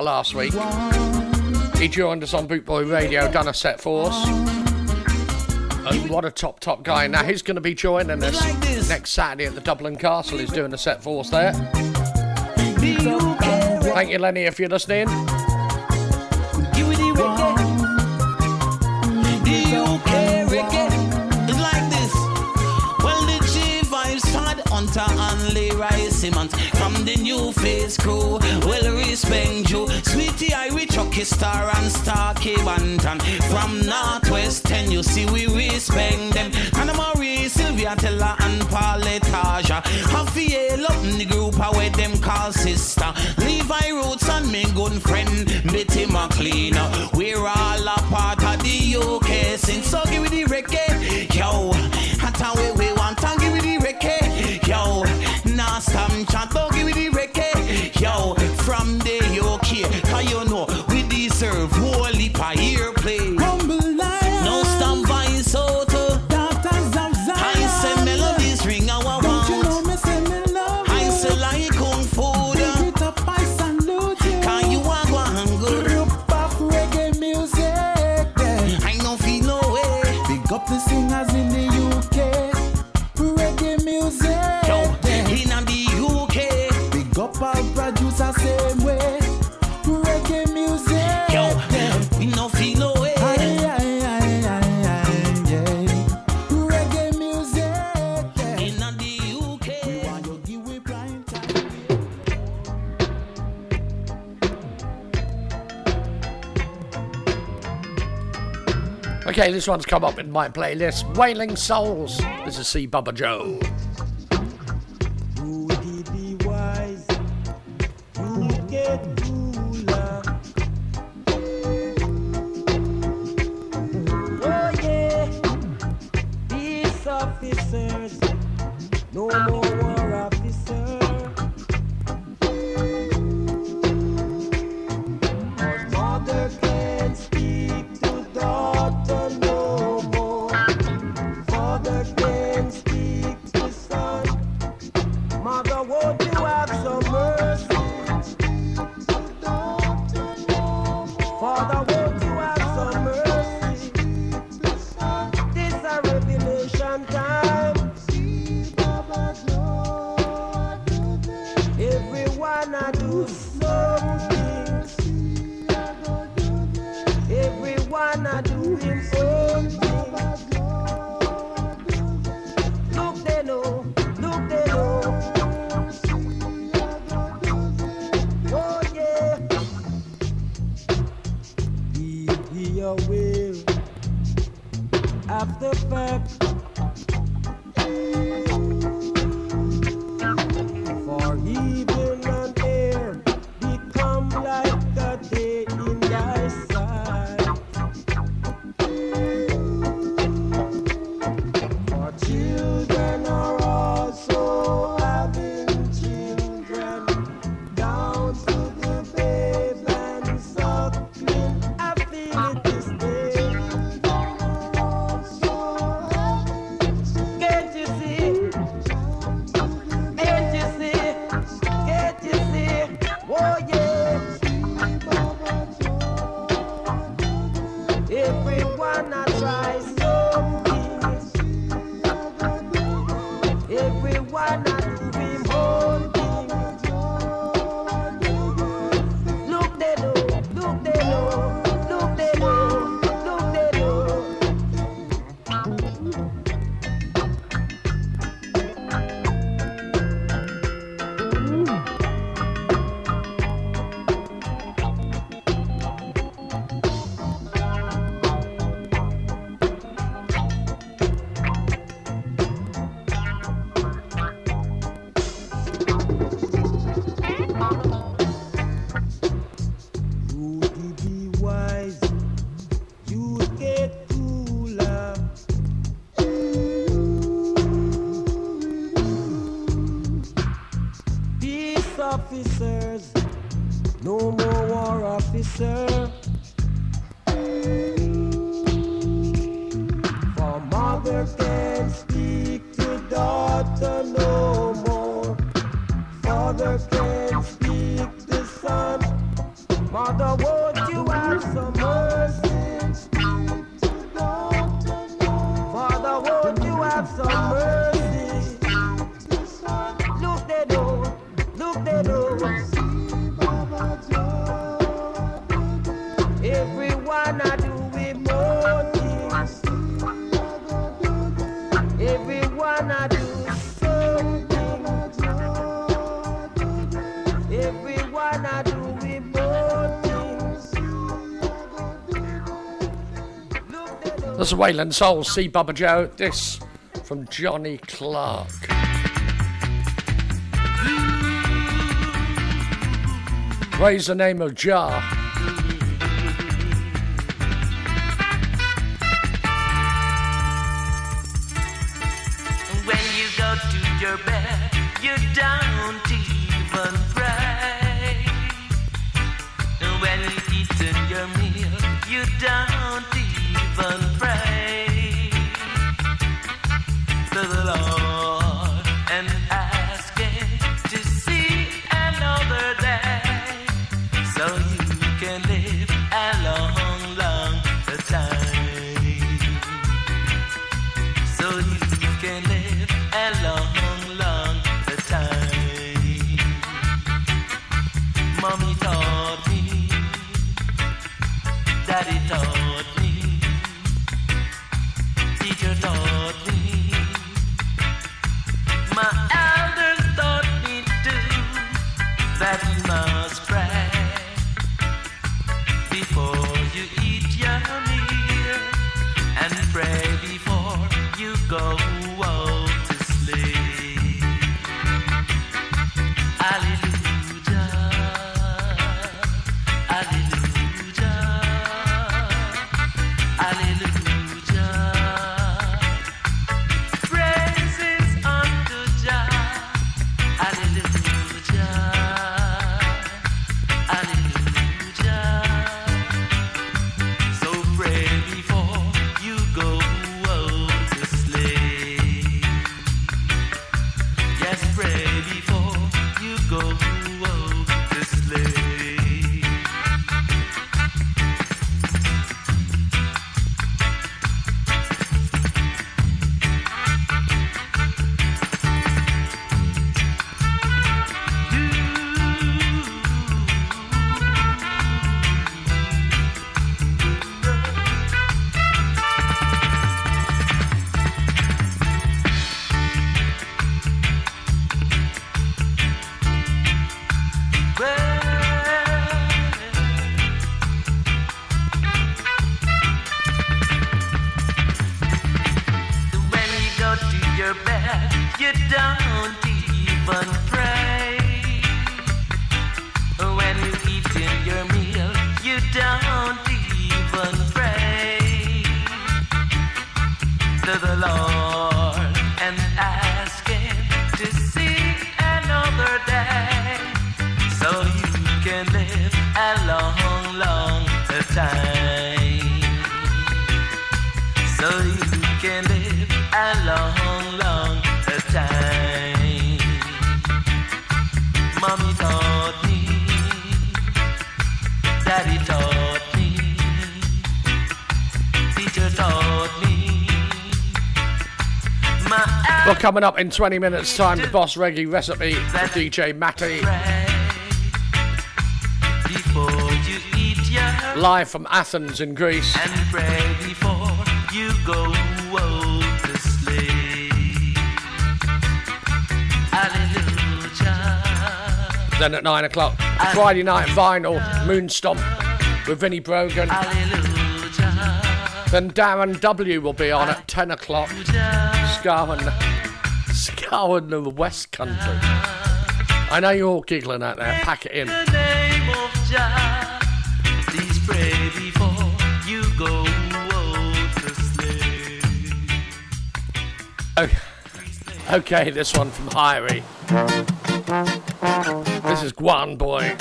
Last week. He joined us on Bootboy Radio, done a set for us. And what a top, top guy. Now he's going to be joining us next Saturday at the Dublin Castle. He's doing a set for us there. Thank you, Lenny, if you're listening. gun friend. Okay, this one's come up in my playlist Wailing Souls. This is C. Bubba Joe. was Wailing Soul, see Bubba Joe. This from Johnny Clarke. Praise the name of Jah. Coming up in 20 minutes' time, the Boss Reggae recipe with DJ Matty. Live from Athens in Greece. Then at 9 o'clock, Friday night vinyl, Moonstomp with Vinnie Brogan. Then Darren W will be on at 10 o'clock. Scarman. Coward of the West Country. I know you're all giggling out there. Pack it in. Okay. okay, this one from Hyrie. This is Guan Boy.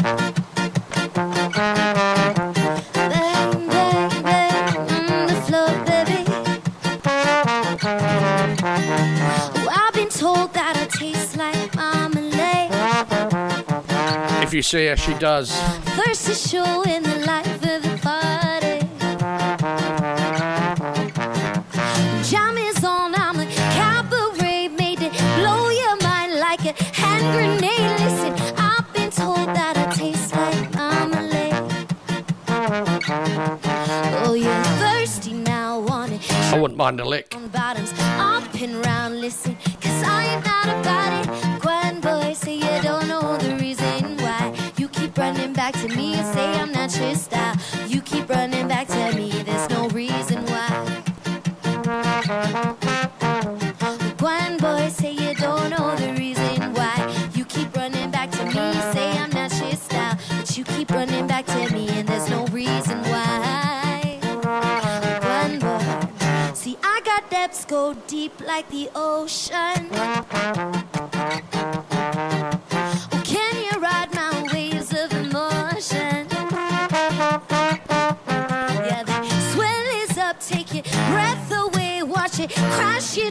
if you see her, she does. First the life of the party. Jam is on, I'm a cabaret made blow your mind like a hand grenade. Listen, I've been told that it tastes like marmalade. Oh, you're thirsty now, want it? I wouldn't mind a lick. Bottoms, up and round, listen, cause I ain't about it. style. You keep running back to me, there's no reason why. One boy say you don't know the reason why. You keep running back to me, say I'm not your style. But you keep running back to me, and there's no reason why. One boy, see, I got depths go deep like the ocean. crashing.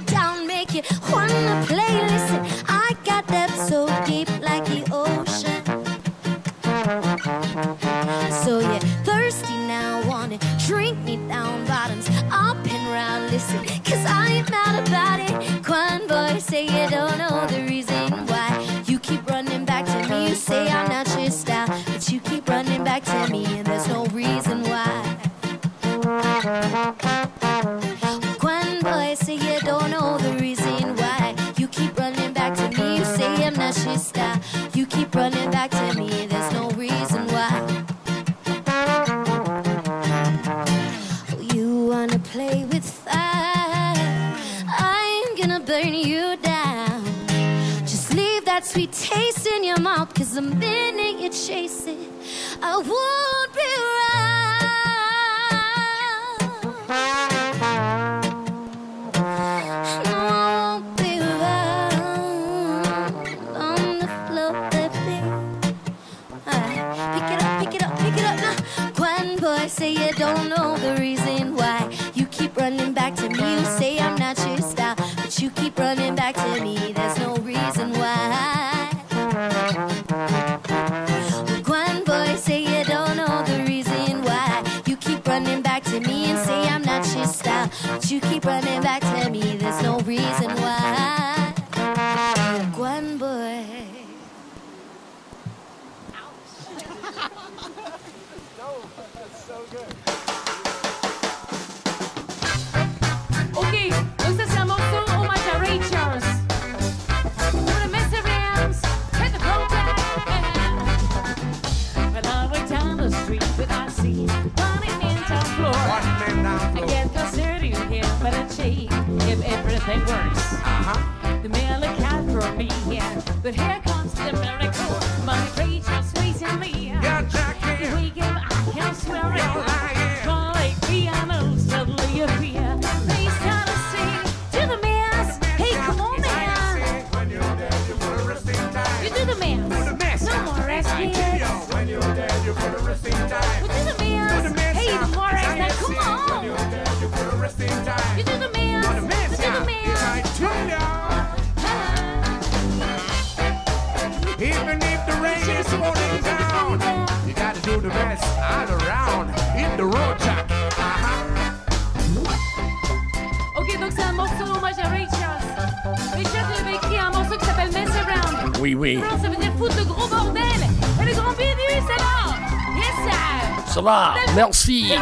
worse. Uh-huh. For me, but here ça veut dire foutre le gros bordel? Et le grand bidou, c'est là Yes, sir. Ça va, merci.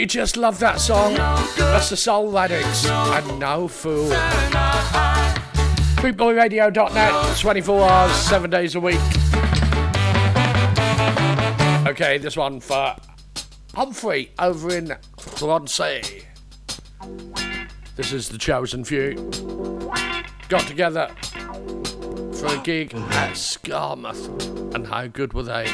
you just love that song? That's the Soul Addicts and No Fool. BootboyRadio.net, 24 hours, 7 days a week. Okay, this one for Humphrey over in Clancy. This is the chosen few. Got together for a gig at Skamouth. and how good were they?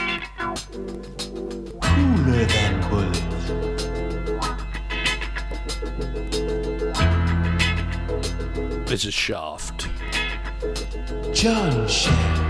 Officer's Shaft. John Shaft.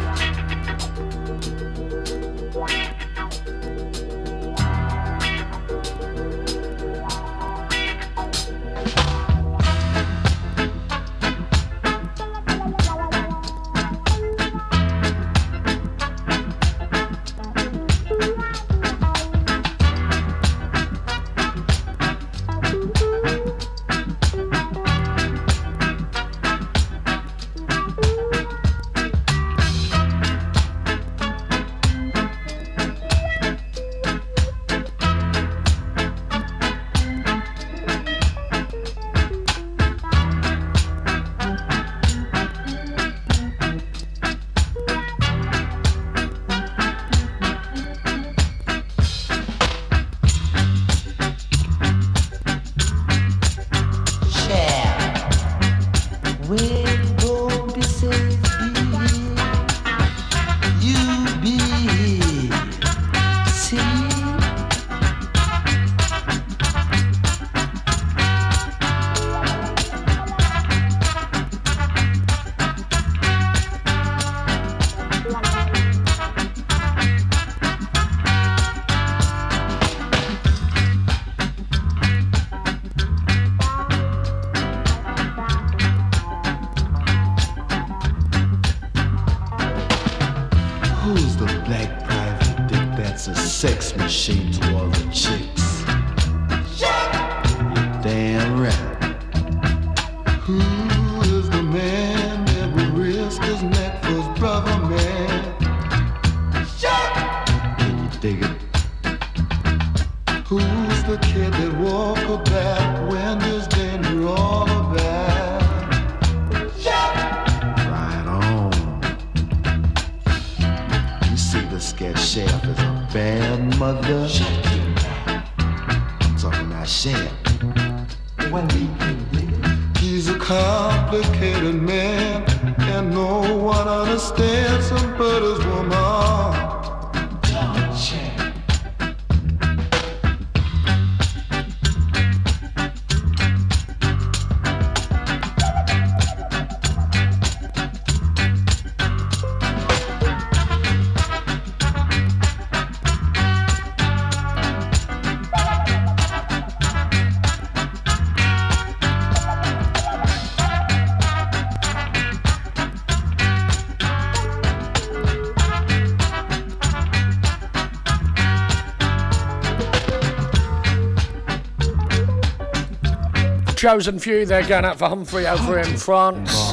Chosen Few, they're going out for Humphrey over in France.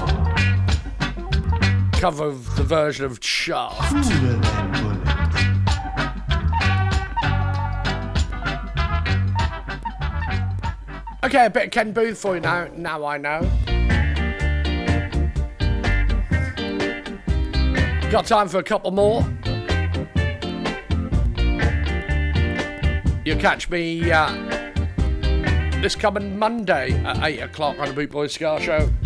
Cover of the version of Shaft. Okay, a bit of Ken Boothe for you now. Now I know. Got time for a couple more. You catch me uh, this coming Monday at 8 o'clock on the Boot Boys Ska Show.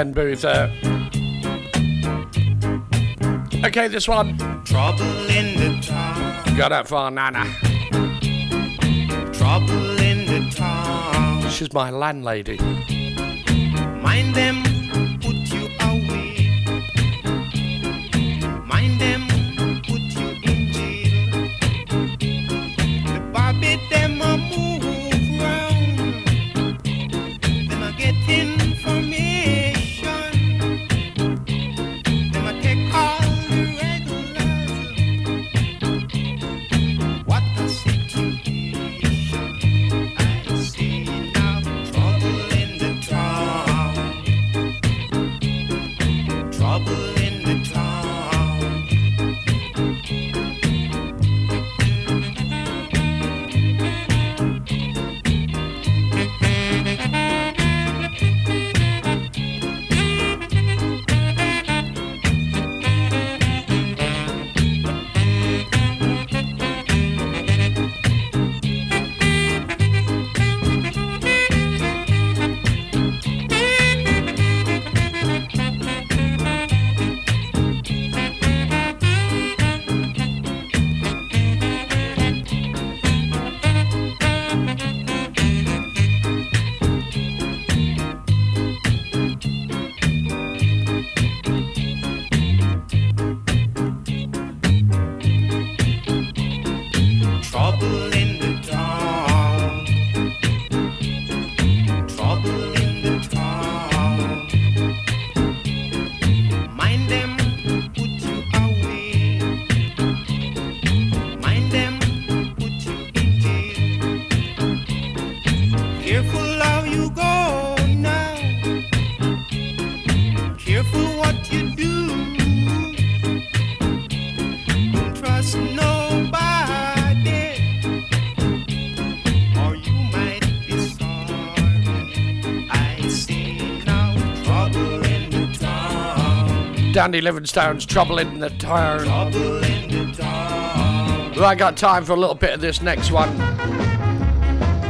Ken Boothe there. Okay, this one. Trouble in the town. Got that far, Nana. Trouble in the town. She's my landlady. Mind them Dandy Livingstone's Trouble in the Town. Well, I got time for a little bit of this next one.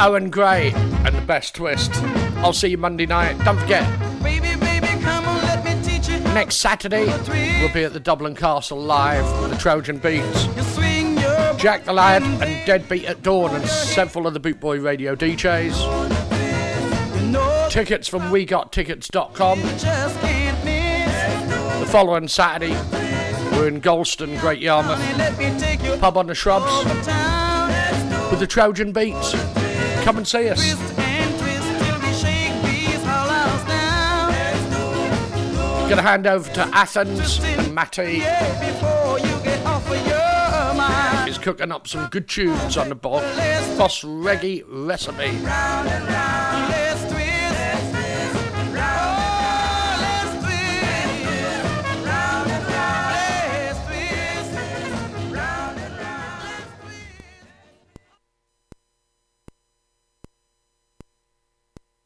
Owen Gray and the Best Twist. I'll see you Monday night. Don't forget, next Saturday we'll be at the Dublin Castle live with the Trojan Beats. Jack the Lad and Deadbeat at Dawn and several of the Bootboy Radio DJs. Tickets from WeGotTickets.com. Following Saturday, we're in Gorleston, Great Yarmouth, pub on the shrubs with the Trojan Beats. Come and see us. Gonna hand over to Athens and Matty is cooking up some good tunes on the bo- Boss Reggae recipe.